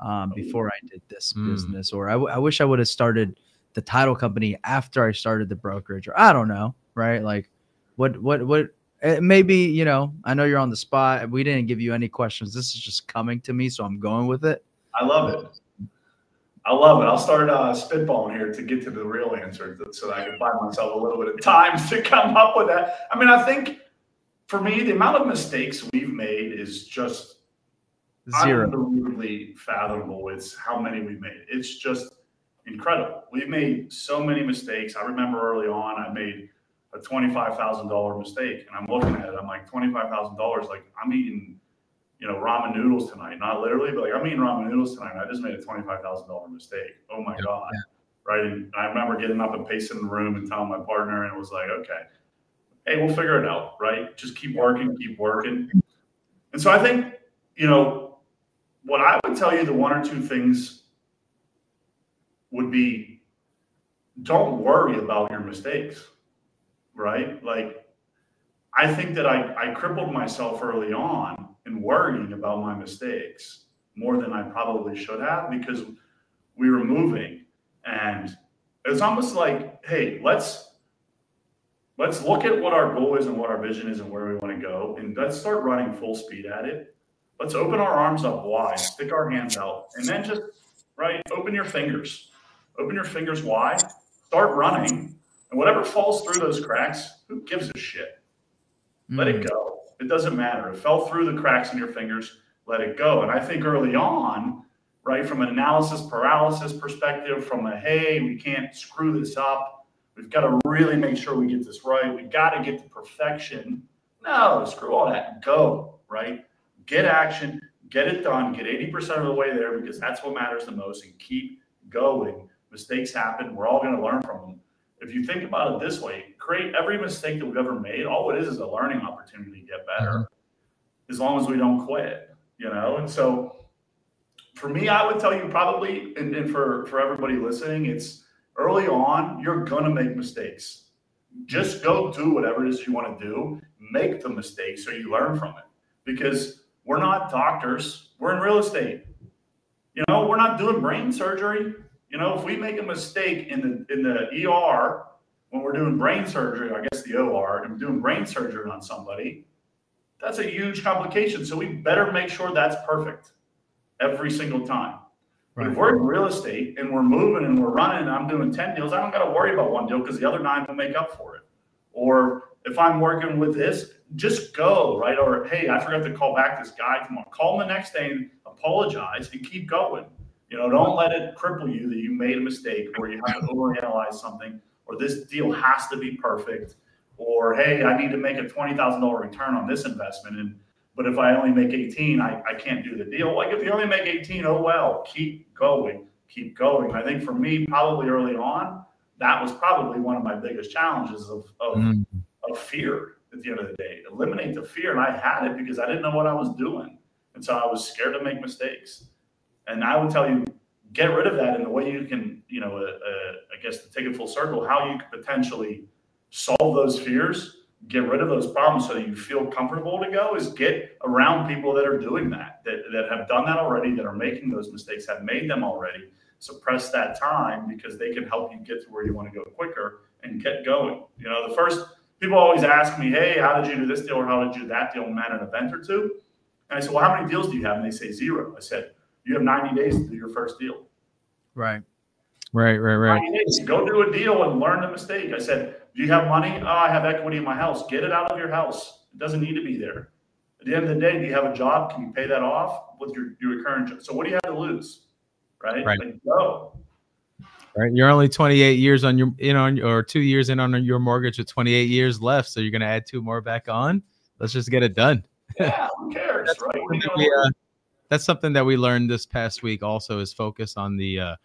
um, before I did this Mm. business, or I, w- I wish I would have started the title company after I started the brokerage, or I don't know, right? Like, what what what uh, maybe you know i know you're on the spot we didn't give you any questions this is just coming to me so i'm going with it I love it. I love it. I'll start uh, spitballing here to get to the real answer so that I can buy myself a little bit of time to come up with that. I mean, I think for me, the amount of mistakes we've made is just Zero. unbelievably fathomable. It's how many we've made. It's just incredible. We've made so many mistakes. I remember early on, I made a twenty-five thousand dollar mistake, and I'm looking at it. I'm like, twenty-five thousand dollars. Like I'm eating, you know, ramen noodles tonight. Not literally, but like I'm eating ramen noodles tonight. I just made a twenty-five thousand dollar mistake. Oh my Yeah. god! Right? And I remember getting up and pacing the room and telling my partner, and it was like, okay, hey, we'll figure it out. Right? Just keep working, keep working. And so I think, you know, what I would tell you, the one or two things would be don't worry about your mistakes, right? Like, I think that I, I crippled myself early on in worrying about my mistakes more than I probably should have because we were moving and it's almost like, hey, let's let's look at what our goal is and what our vision is and where we want to go and let's start running full speed at it let's open our arms up wide stick our hands out and then just right open your fingers open your fingers wide start running and whatever falls through those cracks who gives a shit let Mm. it go it doesn't matter it fell through the cracks in your fingers let it go and i think early on right from an analysis paralysis perspective from a hey we can't screw this up We've got to really make sure we get this right. We got to get to perfection. No, screw all that. Go, right? Get action, get it done, get 80% of the way there because that's what matters the most and keep going. Mistakes happen. We're all going to learn from them. If you think about it this way, create every mistake that we've ever made, all it is is a learning opportunity to get better mm-hmm. as long as we don't quit, you know? And so for me, I would tell you probably, and, and for, for everybody listening, it's, early on, you're going to make mistakes. Just go do whatever it is you want to do. Make the mistake so you learn from it. Because we're not doctors, we're in real estate. You know, we're not doing brain surgery. You know, if we make a mistake in the in the ER when we're doing brain surgery, I guess the OR, and doing brain surgery on somebody, that's a huge complication. So we better make sure that's perfect every single time. But if we're in real estate and we're moving and we're running, and I'm doing 10 deals, I don't got to worry about one deal because the other nine will make up for it. Or if I'm working with this, just go, right? Or hey, I forgot to call back this guy. Come on, call him the next day and apologize and keep going. You know, don't let it cripple you that you made a mistake or you have to overanalyze something or this deal has to be perfect. Or hey, I need to make a twenty thousand dollar return on this investment and but if I only make 18, I, I can't do the deal. Like if you only make 18, oh well, keep going, keep going. I think for me, probably early on, that was probably one of my biggest challenges of, of, Mm. Of fear at the end of the day. Eliminate the fear. And I had it because I didn't know what I was doing. And so I was scared to make mistakes. And I would tell you, get rid of that. And the way you can, you know, uh, uh, I guess to take it full circle, how you could potentially solve those fears get rid of those problems so that you feel comfortable to go is get around people that are doing that, that, that have done that already, that are making those mistakes, have made them already. Suppress that time because they can help you get to where you want to go quicker and get going. You know, the first people always ask me, Hey, how did you do this deal or how did you do that deal in an event or two? And I said, Well, how many deals do you have? And they say zero. I said, You have 90 days to do your first deal. Right. Right, right, right. 90 days. Go do a deal and learn the mistake. I said, Do you have money? Oh, I have equity in my house. Get it out of your house. It doesn't need to be there. At the end of the day, do you have a job? Can you pay that off with your, your current job? So what do you have to lose? Right? Right. Like, go. Right. You're only 28 years on your, you know, or two years in on your mortgage with 28 years left. So you're going to add two more back on. Let's just get it done. Yeah, who cares, That's right? something that we, uh, that's something that we learned this past week also is focus on the uh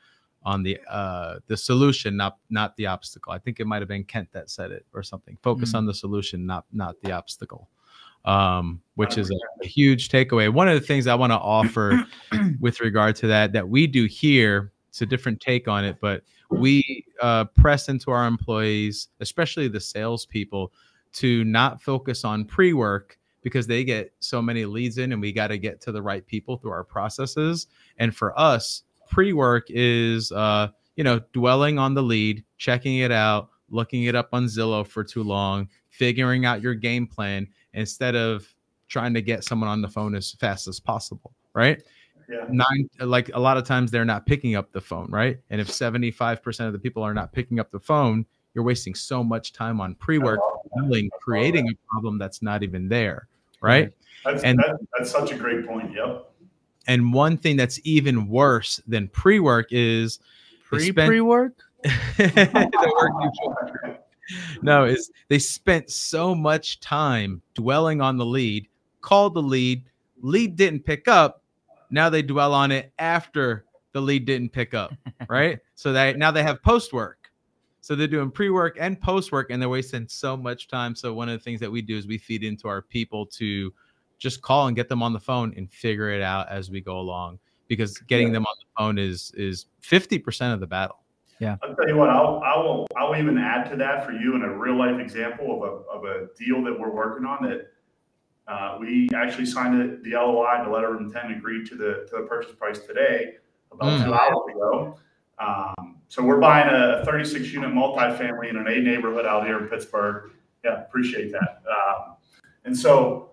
on the uh the solution not not the obstacle i think it might have been kent that said it or something focus Mm. on the solution not not the obstacle um which is a, a huge takeaway one of the things i want to offer with regard to that that we do here it's a different take on it but we uh, press into our employees especially the salespeople to not focus on pre-work because they get so many leads in and we got to get to the right people through our processes. And for us pre-work is uh you know dwelling on the lead checking it out looking it up on zillow for too long figuring out your game plan instead of trying to get someone on the phone as fast as possible right yeah. nine like a lot of times they're not picking up the phone right and if 75% of the people are not picking up the phone you're wasting so much time on pre-work, dwelling, creating a problem that's not even there, right? That's, And- that, that's such a great point. Yep. And one thing that's even worse than pre-work is they Pre spent- pre work. The work before. no, is they spent so much time dwelling on the lead, called the lead, lead didn't pick up. Now they dwell on it after the lead didn't pick up, right? so they now they have post work. So they're doing pre work and post work, and they're wasting so much time. So one of the things that we do is we feed into our people to just call and get them on the phone and figure it out as we go along. Because getting Yeah. them on the phone is is fifty percent of the battle. Yeah. I'll tell you what, I'll, I will, I will even add to that for you in a real life example of a, of a deal that we're working on that uh, we actually signed the, the LOI, the letter of intent, agreed to the, to the purchase price today, about Mm. two hours ago. Um, so we're buying a thirty-six unit multifamily in an A neighborhood out here in Pittsburgh. Yeah, appreciate that. Um, and so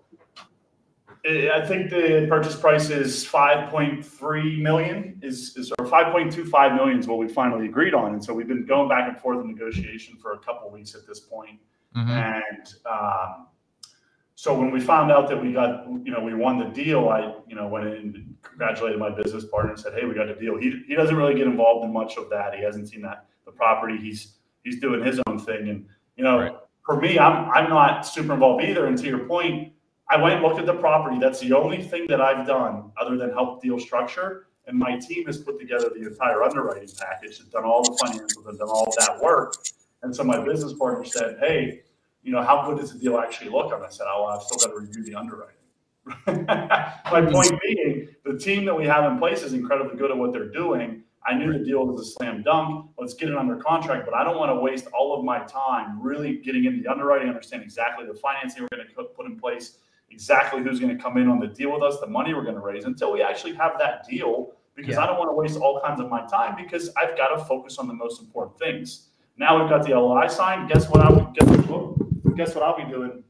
I I think the purchase price is five point three million is, is, or five point two five million is what we finally agreed on. And so we've been going back and forth in negotiation for a couple of weeks at this point. Mhm. And, um, so when we found out that we got, you know, we won the deal, I, you know, went in and congratulated my business partner and said, Hey, we got a deal. He, he doesn't really get involved in much of that. He hasn't seen that, the property. He's, he's doing his own thing. And, you know, Right. for me, I'm, I'm not super involved either. And to your point, I went and looked at the property. That's the only thing that I've done other than help deal structure. And my team has put together the entire underwriting package, and done all the financials, and done all of that work. And so my business partner said, "Hey, you know, how good does the deal actually look?" And I said, "Oh, I've still got to review the underwriting." my point mm-hmm. being, the team that we have in place is incredibly good at what they're doing. I knew the deal was a slam dunk. Let's get it under contract, but I don't want to waste all of my time really getting into the underwriting, understand exactly the financing we're going to put in place, exactly who's going to come in on the deal with us, the money we're going to raise until we actually have that deal. Because I don't want to waste all kinds of my time because I've got to focus on the most important things. Now we've got the LOI signed. Guess what? I would guess, whoop, guess what I'll be doing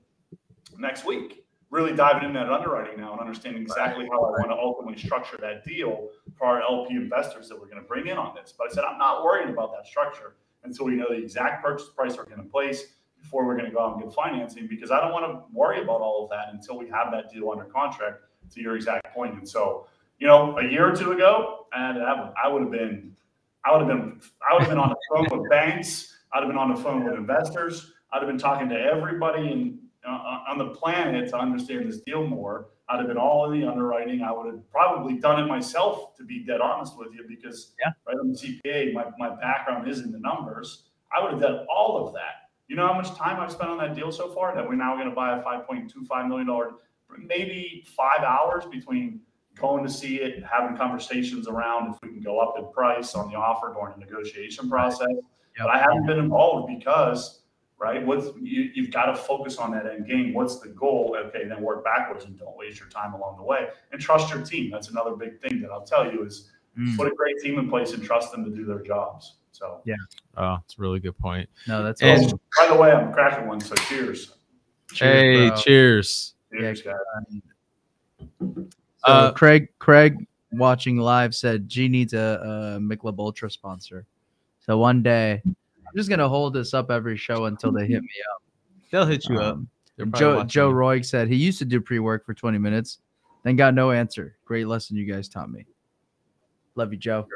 next week? Really diving into that underwriting now and understanding exactly how I want to ultimately structure that deal for our LP investors that we're going to bring in on this. But I said I'm not worrying about that structure until we know the exact purchase price we're going to place before we're going to go out and get financing because I don't want to worry about all of that until we have that deal under contract. To your exact point, and so you know, a year or two ago, and I would have been, I would have been, I would have been on the phone with banks. I'd have been on the phone with investors. I'd have been talking to everybody in, uh, on the planet to understand this deal more. I'd have been all in the underwriting. I would have probably done it myself, to be dead honest with you, because Yeah. right on the CPA, my, my background is in the numbers. I would have done all of that. You know how much time I've spent on that deal so far? That we're now going to buy a five point two five million dollar, maybe five hours between going to see it, having conversations around if we can go up in price on the offer during the negotiation process. But I haven't been involved because, right, what's, you, you've got to focus on that end game. What's the goal? Okay, then work backwards and don't waste your time along the way. And trust your team. That's another big thing that I'll tell you is Mm. put a great team in place and trust them to do their jobs. So, yeah, Oh, that's a really good point. No, that's And- awesome. by the way, I'm cracking one. So cheers. hey, bro. cheers. Cheers, Yeah. guys. So Uh, Craig, Craig, watching live said G needs a, a Michelob Ultra sponsor. So one day, I'm just gonna hold this up every show until they hit me up. They'll hit you up. Um, They're Joe Joe you. Roy said he used to do pre work for 20 minutes, then got no answer. Great lesson you guys taught me. Love you, Joe.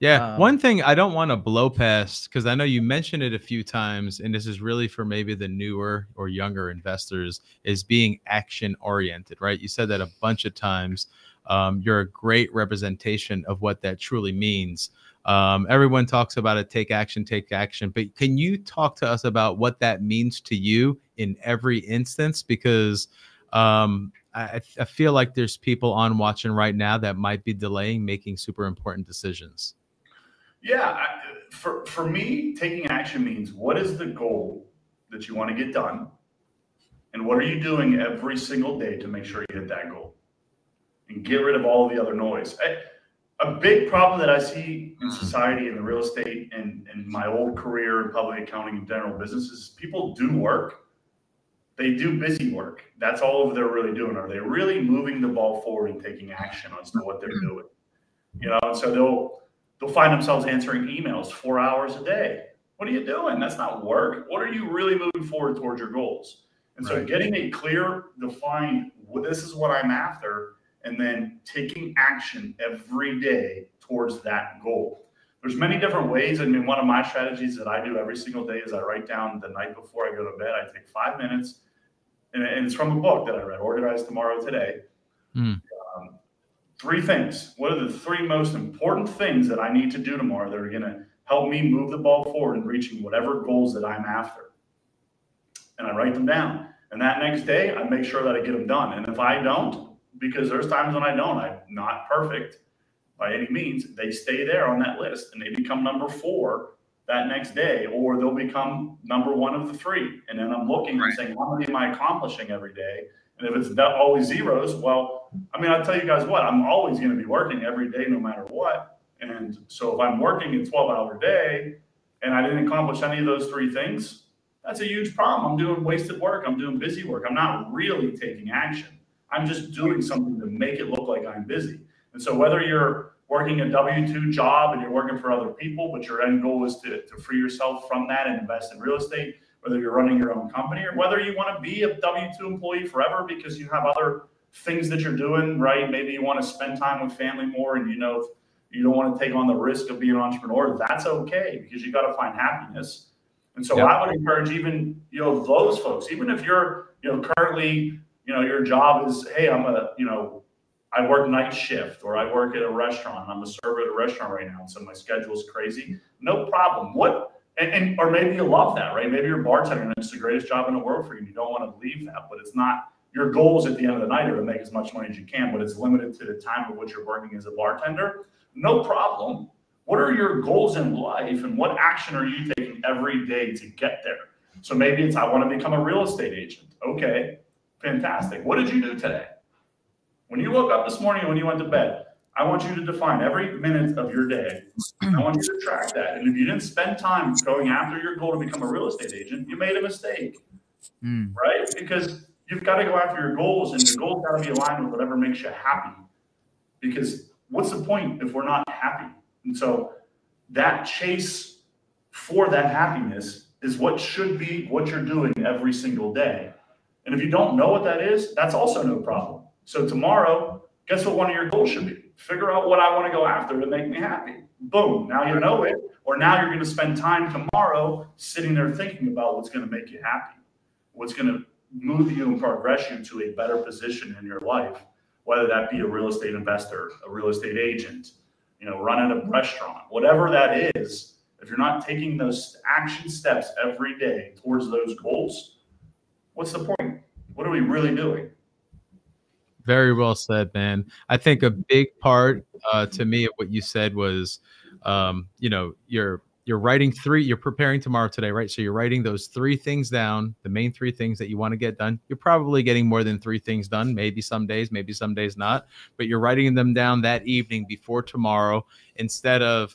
Yeah, Um, one thing I don't want to blow past because I know you mentioned it a few times, and this is really for maybe the newer or younger investors is being action oriented, right? You said that a bunch of times. Um, you're a great representation of what that truly means. Um, everyone talks about it, take action, take action, but can you talk to us about what that means to you in every instance? Because um, I, I feel like there's people on watching right now that might be delaying making super important decisions. Yeah, I, for for me, taking action means what is the goal that you want to get done, and what are you doing every single day to make sure you hit that goal, and get rid of all the other noise. I, a big problem that I see in mm-hmm. society in the real estate and in my old career in public accounting and general business is people do work. They do busy work. That's all of they're really doing. Are they really moving the ball forward and taking action as to what they're mm-hmm. doing? You know, and so they'll they'll find themselves answering emails four hours a day. What are you doing? That's not work. What are you really moving forward towards your goals? And so Right. getting a clear, defined, well, this is what I'm after, and then taking action every day towards that goal. There's many different ways. I mean, one of my strategies that I do every single day is I write down the night before I go to bed. I take five minutes, and, and it's from a book that I read, Organize Tomorrow Today. Hmm. Um, three things. What are the three most important things that I need to do tomorrow that are going to help me move the ball forward in reaching whatever goals that I'm after? And I write them down. And that next day, I make sure that I get them done. And if I don't, because there's times when I don't, I'm not perfect by any means, they stay there on that list and they become number four that next day, or they'll become number one of the three. And then I'm looking and saying, how many am I accomplishing every day? And if it's not always zeros, well, I mean, I'll tell you guys what, I'm always going to be working every day, no matter what. And so if I'm working a 12 hour day and I didn't accomplish any of those three things, that's a huge problem. I'm doing wasted work. I'm doing busy work. I'm not really taking action. I'm just doing something to make it look like I'm busy. And so whether you're working a W-2 job and you're working for other people, but your end goal is to, to free yourself from that and invest in real estate, whether you're running your own company or whether you want to be a W-2 employee forever because you have other things that you're doing, right? Maybe you want to spend time with family more and you know you don't want to take on the risk of being an entrepreneur. That's okay because you got to find happiness. And so Yep. I would encourage even, you know, those folks, even if you're, you know, currently, you know, your job is, hey, I'm a, you know, I work night shift or I work at a restaurant. I'm a server at a restaurant right now. So my schedule is crazy. No problem. What, and, and or maybe you love that, right? Maybe you're a bartender and it's the greatest job in the world for you. and You don't want to leave that, but it's not your goals at the end of the night are to make as much money as you can, but it's limited to the time of which you're working as a bartender. No problem. What are your goals in life and what action are you taking every day to get there? So maybe it's I want to become a real estate agent. Okay, fantastic. What did you do today? When you woke up this morning and when you went to bed, I want you to define every minute of your day. I want you to track that. And if you didn't spend time going after your goal to become a real estate agent, you made a mistake, Mm. right? Because you've got to go after your goals and your goals got to be aligned with whatever makes you happy. Because what's the point if we're not happy? And so that chase for that happiness is what should be what you're doing every single day. And if you don't know what that is, that's also no problem. So tomorrow, guess what one of your goals should be? Figure out what I want to go after to make me happy. Boom, now you know it. Or now you're going to spend time tomorrow sitting there thinking about what's going to make you happy, what's going to move you and progress you to a better position in your life, whether that be a real estate investor, a real estate agent, you know, running a restaurant, whatever that is. If you're not taking those action steps every day towards those goals, what's the point? Are we really doing? Very well said, man. I think a big part uh, to me of what you said was, um, you know, you're you're writing three, you're preparing tomorrow today, right? So you're writing those three things down, the main three things that you want to get done. You're probably getting more than three things done, maybe some days, maybe some days not, but you're writing them down that evening before tomorrow instead of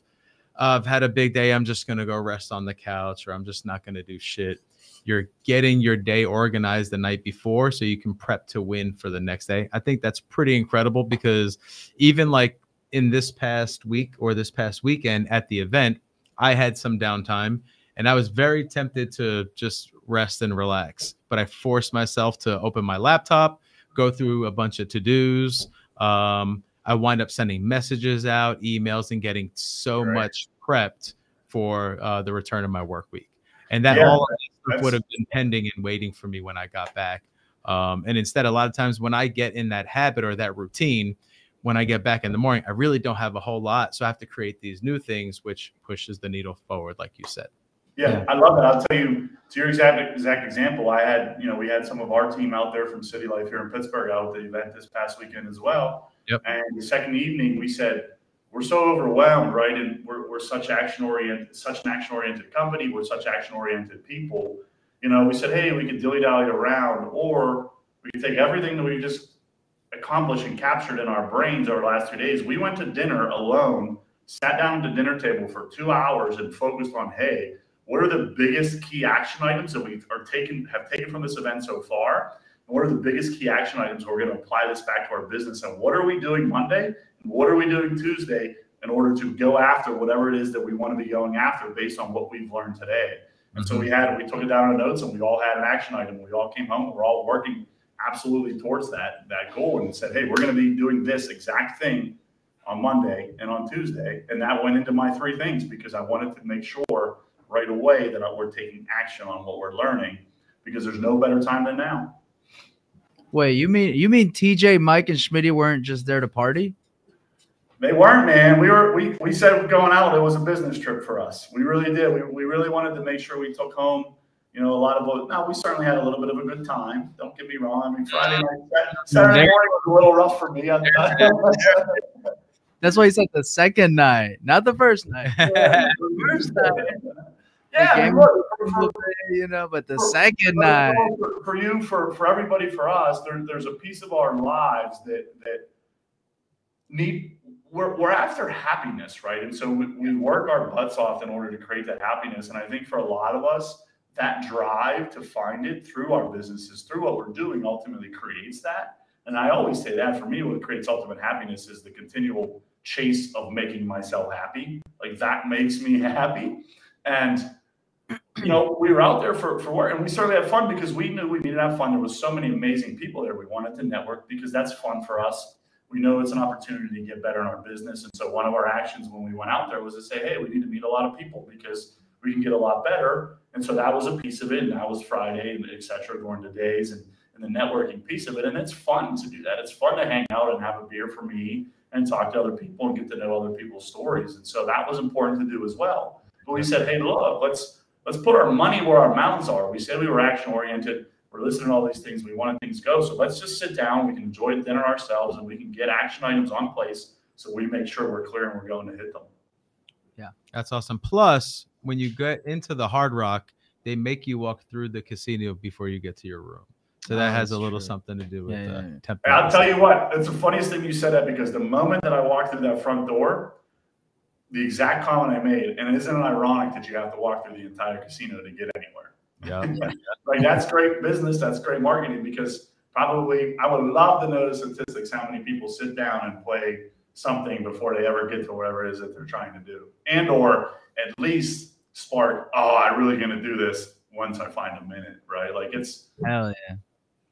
uh, I've had a big day, I'm just gonna go rest on the couch or I'm just not gonna do shit you're getting your day organized the night before so you can prep to win for the next day. I think that's pretty incredible because even like in this past week or this past weekend at the event, I had some downtime and I was very tempted to just rest and relax, but I forced myself to open my laptop, go through a bunch of to-dos. Um, I wind up sending messages out, emails, and getting so Right. much prepped for uh, the return of my work week. And that Yeah, all of that stuff that's- would have been pending and waiting for me when I got back. Um, and instead, a lot of times when I get in that habit or that routine, when I get back in the morning, I really don't have a whole lot. So I have to create these new things, which pushes the needle forward, like you said. Yeah, Yeah. I love it. I'll tell you to your exact exact example. I had, you know, we had some of our team out there from CityLife here in Pittsburgh out at the event this past weekend as well. Yep. And the second evening, we said we're so overwhelmed, right? And we're we're such action oriented, such an action oriented company. We're such action oriented people. You know, we said, hey, we could dilly dally around, or we could take everything that we just accomplished and captured in our brains over the last two days. We went to dinner alone, sat down at the dinner table for two hours, and focused on, hey, what are the biggest key action items that we are taken have taken from this event so far? What are the biggest key action items we're going to apply this back to our business? And what are we doing Monday? What are we doing Tuesday? in order to go after whatever it is that we want to be going after based on what we've learned today. And so we had we took it down in notes and we all had an action item. We all came home. We're all working absolutely towards that that goal and said, hey, we're going to be doing this exact thing on Monday and on Tuesday. And that went into my three things because I wanted to make sure right away that we're taking action on what we're learning because there's no better time than now. Wait, you mean you mean TJ, Mike, and Schmidt weren't just there to party? They weren't, man. We were we we said going out. It was a business trip for us. We really did. We, we really wanted to make sure we took home, you know, a lot of. Now we certainly had a little bit of a good time. Don't get me wrong. I mean, Friday night, Saturday morning was a little rough for me. That's why he said the second night, not the first night. Yeah, the first night. Yeah, game look, for- you know, but the for- second for- night. For, for you, for for everybody, for us, there, there's a piece of our lives that that need. We're, we're after happiness, right? And so we, we work our butts off in order to create that happiness. And I think for a lot of us, that drive to find it through our businesses, through what we're doing, ultimately creates that. And I always say that for me, what creates ultimate happiness is the continual chase of making myself happy. Like that makes me happy. And you know, we were out there for, for work and we certainly had fun because we knew we needed to have fun. There was so many amazing people there. We wanted to network because that's fun for us. We know it's an opportunity to get better in our business. And so one of our actions when we went out there was to say, hey, we need to meet a lot of people because we can get a lot better. And so that was a piece of it. And that was Friday and et cetera, during the days and, and the networking piece of it. And it's fun to do that. It's fun to hang out and have a beer for me and talk to other people and get to know other people's stories. And so that was important to do as well. But we said, hey, look, let's let's put our money where our mouths are. We said we were action oriented. We're listening to all these things. We wanted things to go. So let's just sit down. We can enjoy dinner ourselves and we can get action items on place so we make sure we're clear and we're going to hit them. Yeah, that's awesome. Plus, when you get into the Hard Rock, they make you walk through the casino before you get to your room. So that Oh, has a little true. something to do with Yeah, yeah, uh, yeah. temp- I'll tell you what, it's the funniest thing you said that because the moment that I walked through that front door, the exact comment I made, and isn't it ironic that you have to walk through the entire casino to get anywhere? Yeah. like that's great business, that's great marketing because probably I would love to know the statistics how many people sit down and play something before they ever get to whatever it is that they're trying to do. And or at least spark, oh, I'm really gonna do this once I find a minute, right? Like it's Hell yeah.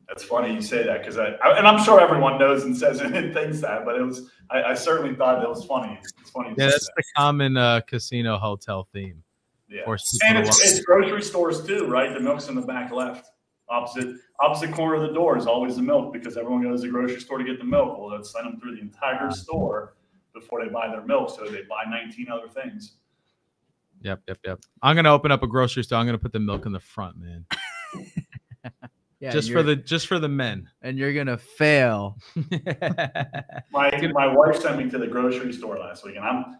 that's funny you say that because I, I and I'm sure everyone knows and says it and thinks that, but it was I, I certainly thought that was funny. It's funny. to Yeah, say that's that. the common uh, casino hotel theme. Yeah. And it's, it's grocery stores too, right? The milk's in the back left, opposite opposite corner of the door is always the milk because everyone goes to the grocery store to get the milk. Well, let's send them through the entire store before they buy their milk, so they buy 19 other things. Yep, yep, yep. I'm gonna open up a grocery store. I'm gonna put the milk in the front, man. Yeah, just for the just for the men. and you're gonna fail. My my wife sent me to the grocery store last week, and I'm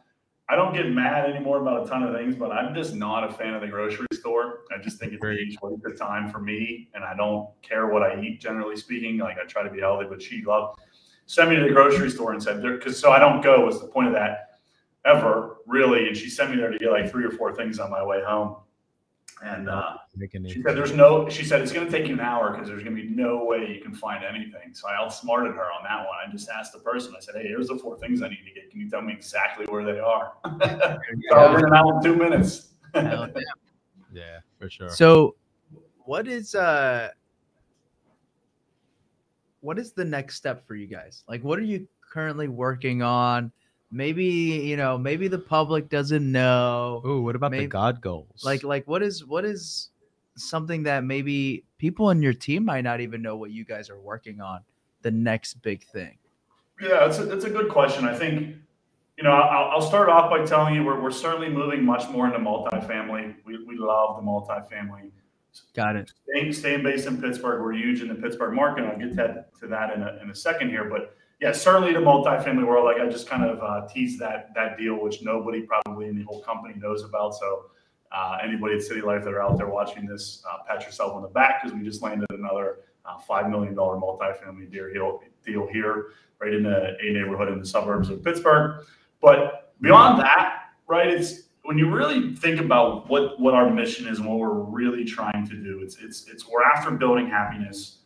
I don't get mad anymore about a ton of things, but I'm just not a fan of the grocery store. I just think it's a huge waste of time for me, and I don't care what I eat. Generally speaking, like I try to be healthy, but she loved sent me to the grocery store and said, because so I don't go was the point of that ever really, and she sent me there to get like three or four things on my way home, and. uh she said, "There's no." She said, "It's going to take you an hour because there's going to be no way you can find anything." So I outsmarted her on that one. I just asked the person. I said, "Hey, here's the four things I need to get. Can you tell me exactly where they are?" so I'll bring it out in two minutes. Yeah. yeah, for sure. So, what is uh, what is the next step for you guys? Like, what are you currently working on? Maybe you know, maybe the public doesn't know. Ooh, what about maybe- the God goals? Like, like what is what is something that maybe people in your team might not even know what you guys are working on? The next big thing. Yeah, it's a, it's a good question. I think, you know, I'll, I'll start off by telling you we're, we're certainly moving much more into multifamily. We, we love the multifamily. Got it. Staying, staying based in Pittsburgh, we're huge in the Pittsburgh market. I'll get to, to that in a, in a second here. But yeah, certainly the multifamily world, like I just kind of uh, teased that, that deal, which nobody probably in the whole company knows about. So uh, anybody at CityLife that are out there watching this, uh, pat yourself on the back because we just landed another uh, $5 million multifamily deal, deal here right in a, a neighborhood in the suburbs of Pittsburgh. But beyond that, right, it's when you really think about what what our mission is and what we're really trying to do, it's it's it's we're after building happiness.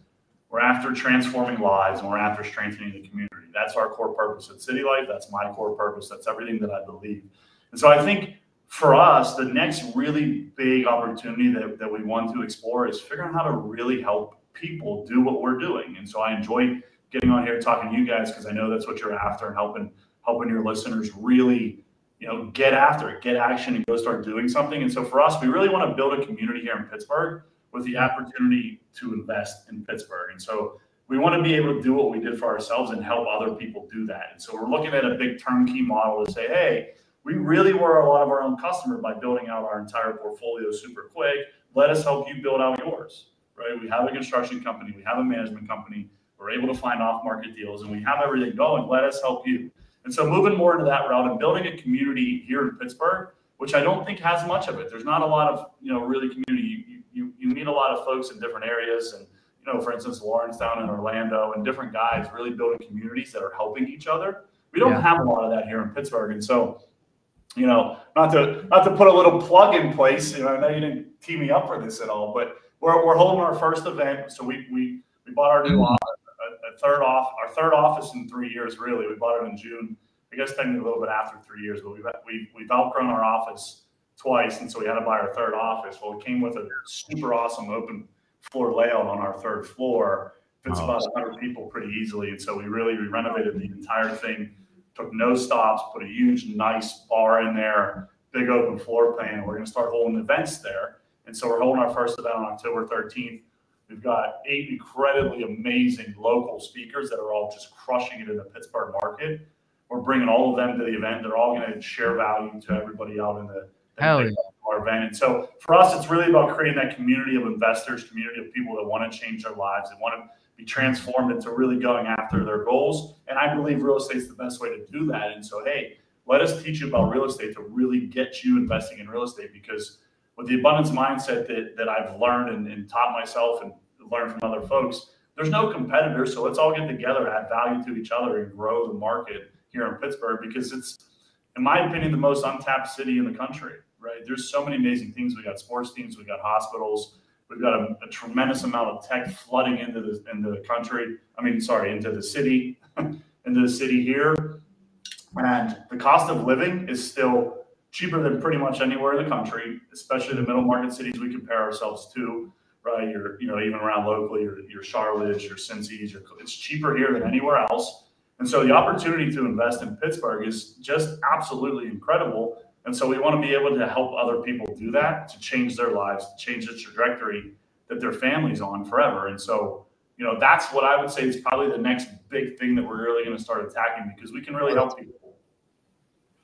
We're after transforming lives and we're after strengthening the community. That's our core purpose at CityLife. That's my core purpose. That's everything that I believe. And so I think for us, the next really big opportunity that, that we want to explore is figuring out how to really help people do what we're doing. And so I enjoy getting on here talking to you guys because I know that's what you're after and helping helping your listeners really you know get after it get action and go start doing something and so for us we really want to build a community here in pittsburgh with the opportunity to invest in pittsburgh. And so we want to be able to do what we did for ourselves and help other people do that. And so we're looking at a big turnkey model to say hey we really were a lot of our own customer by building out our entire portfolio super quick. Let us help you build out yours right? We have a construction company. We have a management company. We're able to find off market deals and we have everything going. Let us help you. And so moving more into that route and building a community here in Pittsburgh, which I don't think has much of it. There's not a lot of, you know, really community. You, you, meet a lot of folks in different areas. And, you know, for instance, Lawrence down in Orlando and different guys really building communities that are helping each other. We don't yeah. have a lot of that here in Pittsburgh. And so, you know, not to not to put a little plug in place, you know, I know you didn't tee me up for this at all, but we're, we're holding our first event. So we we we bought our new mm-hmm. office a third off our third office in three years. Really, we bought it in June. I guess technically a little bit after three years, but we've we've, we've outgrown our office twice, and so we had to buy our third office. Well, it came with a super awesome open floor layout on our third floor. Fits oh. about 100 people pretty easily, and so we really we renovated the entire thing. Took no stops, put a huge, nice bar in there, big open floor plan. We're going to start holding events there, and so we're holding our first event on October 13th We've got eight incredibly amazing local speakers that are all just crushing it in the Pittsburgh market. We're bringing all of them to the event. They're all going to share value to everybody out in the, Hell yeah. our event. And so for us, it's really about creating that community of investors, community of people that want to change their lives, that want to be transformed into really going after their goals. And I believe real estate is the best way to do that. And so, hey, let us teach you about real estate to really get you investing in real estate because with the abundance mindset that, that I've learned and, and taught myself and learned from other folks, there's no competitors. So let's all get together, add value to each other, and grow the market here in Pittsburgh because it's, in my opinion, the most untapped city in the country. Right? There's so many amazing things. We got sports teams, we got hospitals, we've got a, a tremendous amount of tech flooding into the into the country. I mean, sorry, into the city, into the city here, and the cost of living is still cheaper than pretty much anywhere in the country, especially the middle market cities we compare ourselves to, right? You're, you know, even around locally, your, your Charlotte, your Cincy's, your, it's cheaper here than anywhere else. And so the opportunity to invest in Pittsburgh is just absolutely incredible. And so we want to be able to help other people do that, to change their lives, to change the trajectory that their family's on forever. And so, you know, that's what I would say is probably the next big thing that we're really going to start attacking because we can really help people.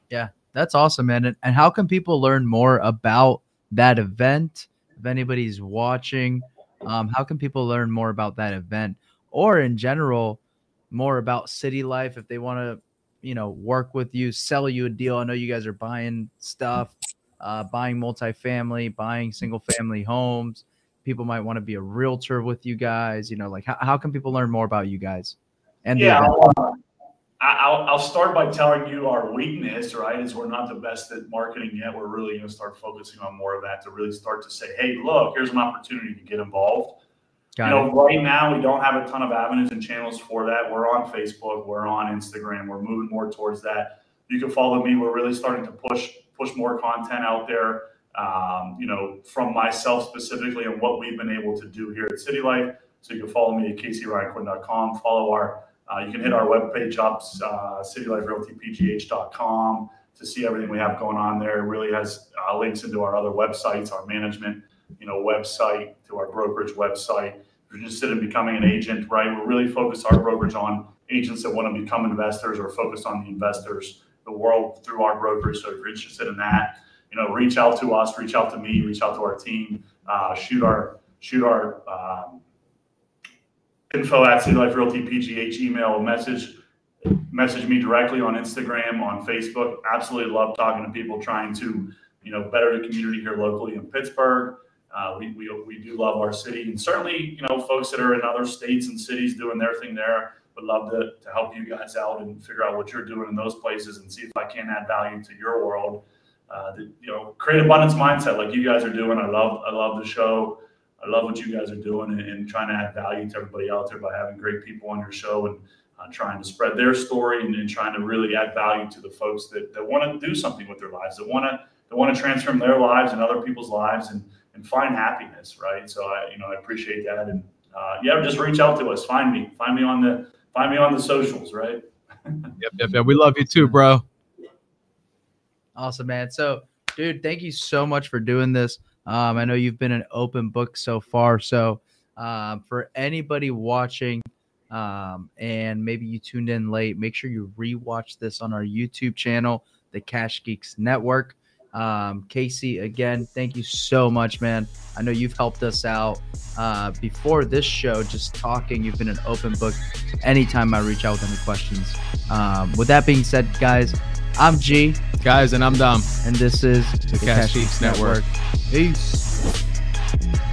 Yeah, that's awesome, man. And, and how can people learn more about that event? If anybody's watching, um, how can people learn more about that event or in general, more about CityLife if they want to, you know, work with you, sell you a deal? I know you guys are buying stuff, uh, buying multifamily, buying single family homes. People might want to be a realtor with you guys. You know, like how, how can people learn more about you guys? And yeah, I'll, I'll start by telling you our weakness, right? Is we're not the best at marketing yet. We're really going to start focusing on more of that to really start to say, hey, look, here's an opportunity to get involved. Got you know, it. right now we don't have a ton of avenues and channels for that. We're on Facebook, we're on Instagram, we're moving more towards that. You can follow me. We're really starting to push push more content out there. Um, you know, from myself specifically and what we've been able to do here at CityLife. So you can follow me at caseyryanquinn.com. Follow our uh, you can hit our webpage up, uh, cityliferealtypgh.com to see everything we have going on there. It really has uh, links into our other websites, our management, you know, website, to our brokerage website. If you're interested in becoming an agent, right? We're really focused our brokerage on agents that want to become investors or focused on the investors, the world through our brokerage. So if you're interested in that, you know, reach out to us, reach out to me, reach out to our team, uh, shoot our shoot our um, info at CityLife Realty PGH email message message me directly on Instagram, on Facebook. Absolutely love talking to people trying to, you know, better the community here locally in Pittsburgh. Uh, we, we, we do love our city and certainly, you know, folks that are in other states and cities doing their thing there would love to, to help you guys out and figure out what you're doing in those places and see if I can add value to your world. Uh, the, you know, create abundance mindset like you guys are doing. I love, I love the show. I love what you guys are doing and, and trying to add value to everybody out there by having great people on your show and uh, trying to spread their story and, and, trying to really add value to the folks that, that want to do something with their lives, that want to that want to transform their lives and other people's lives and and find happiness, right? So I you know I appreciate that and uh, yeah, just reach out to us. Find me, find me on the find me on the socials, right? yep, yep, yep. We love you too, bro. Awesome, man. So, dude, thank you so much for doing this. Um, I know you've been an open book so far. So, um, for anybody watching, um, and maybe you tuned in late, make sure you rewatch this on our YouTube channel, the Cash Geeks Network. Um, Casey, again, thank you so much, man. I know you've helped us out uh, before this show, just talking. You've been an open book anytime I reach out with any questions. Um, with that being said, guys, I'm G. Guys, and I'm Dom. And this is the, the Cash, Cash Network. Network. Peace.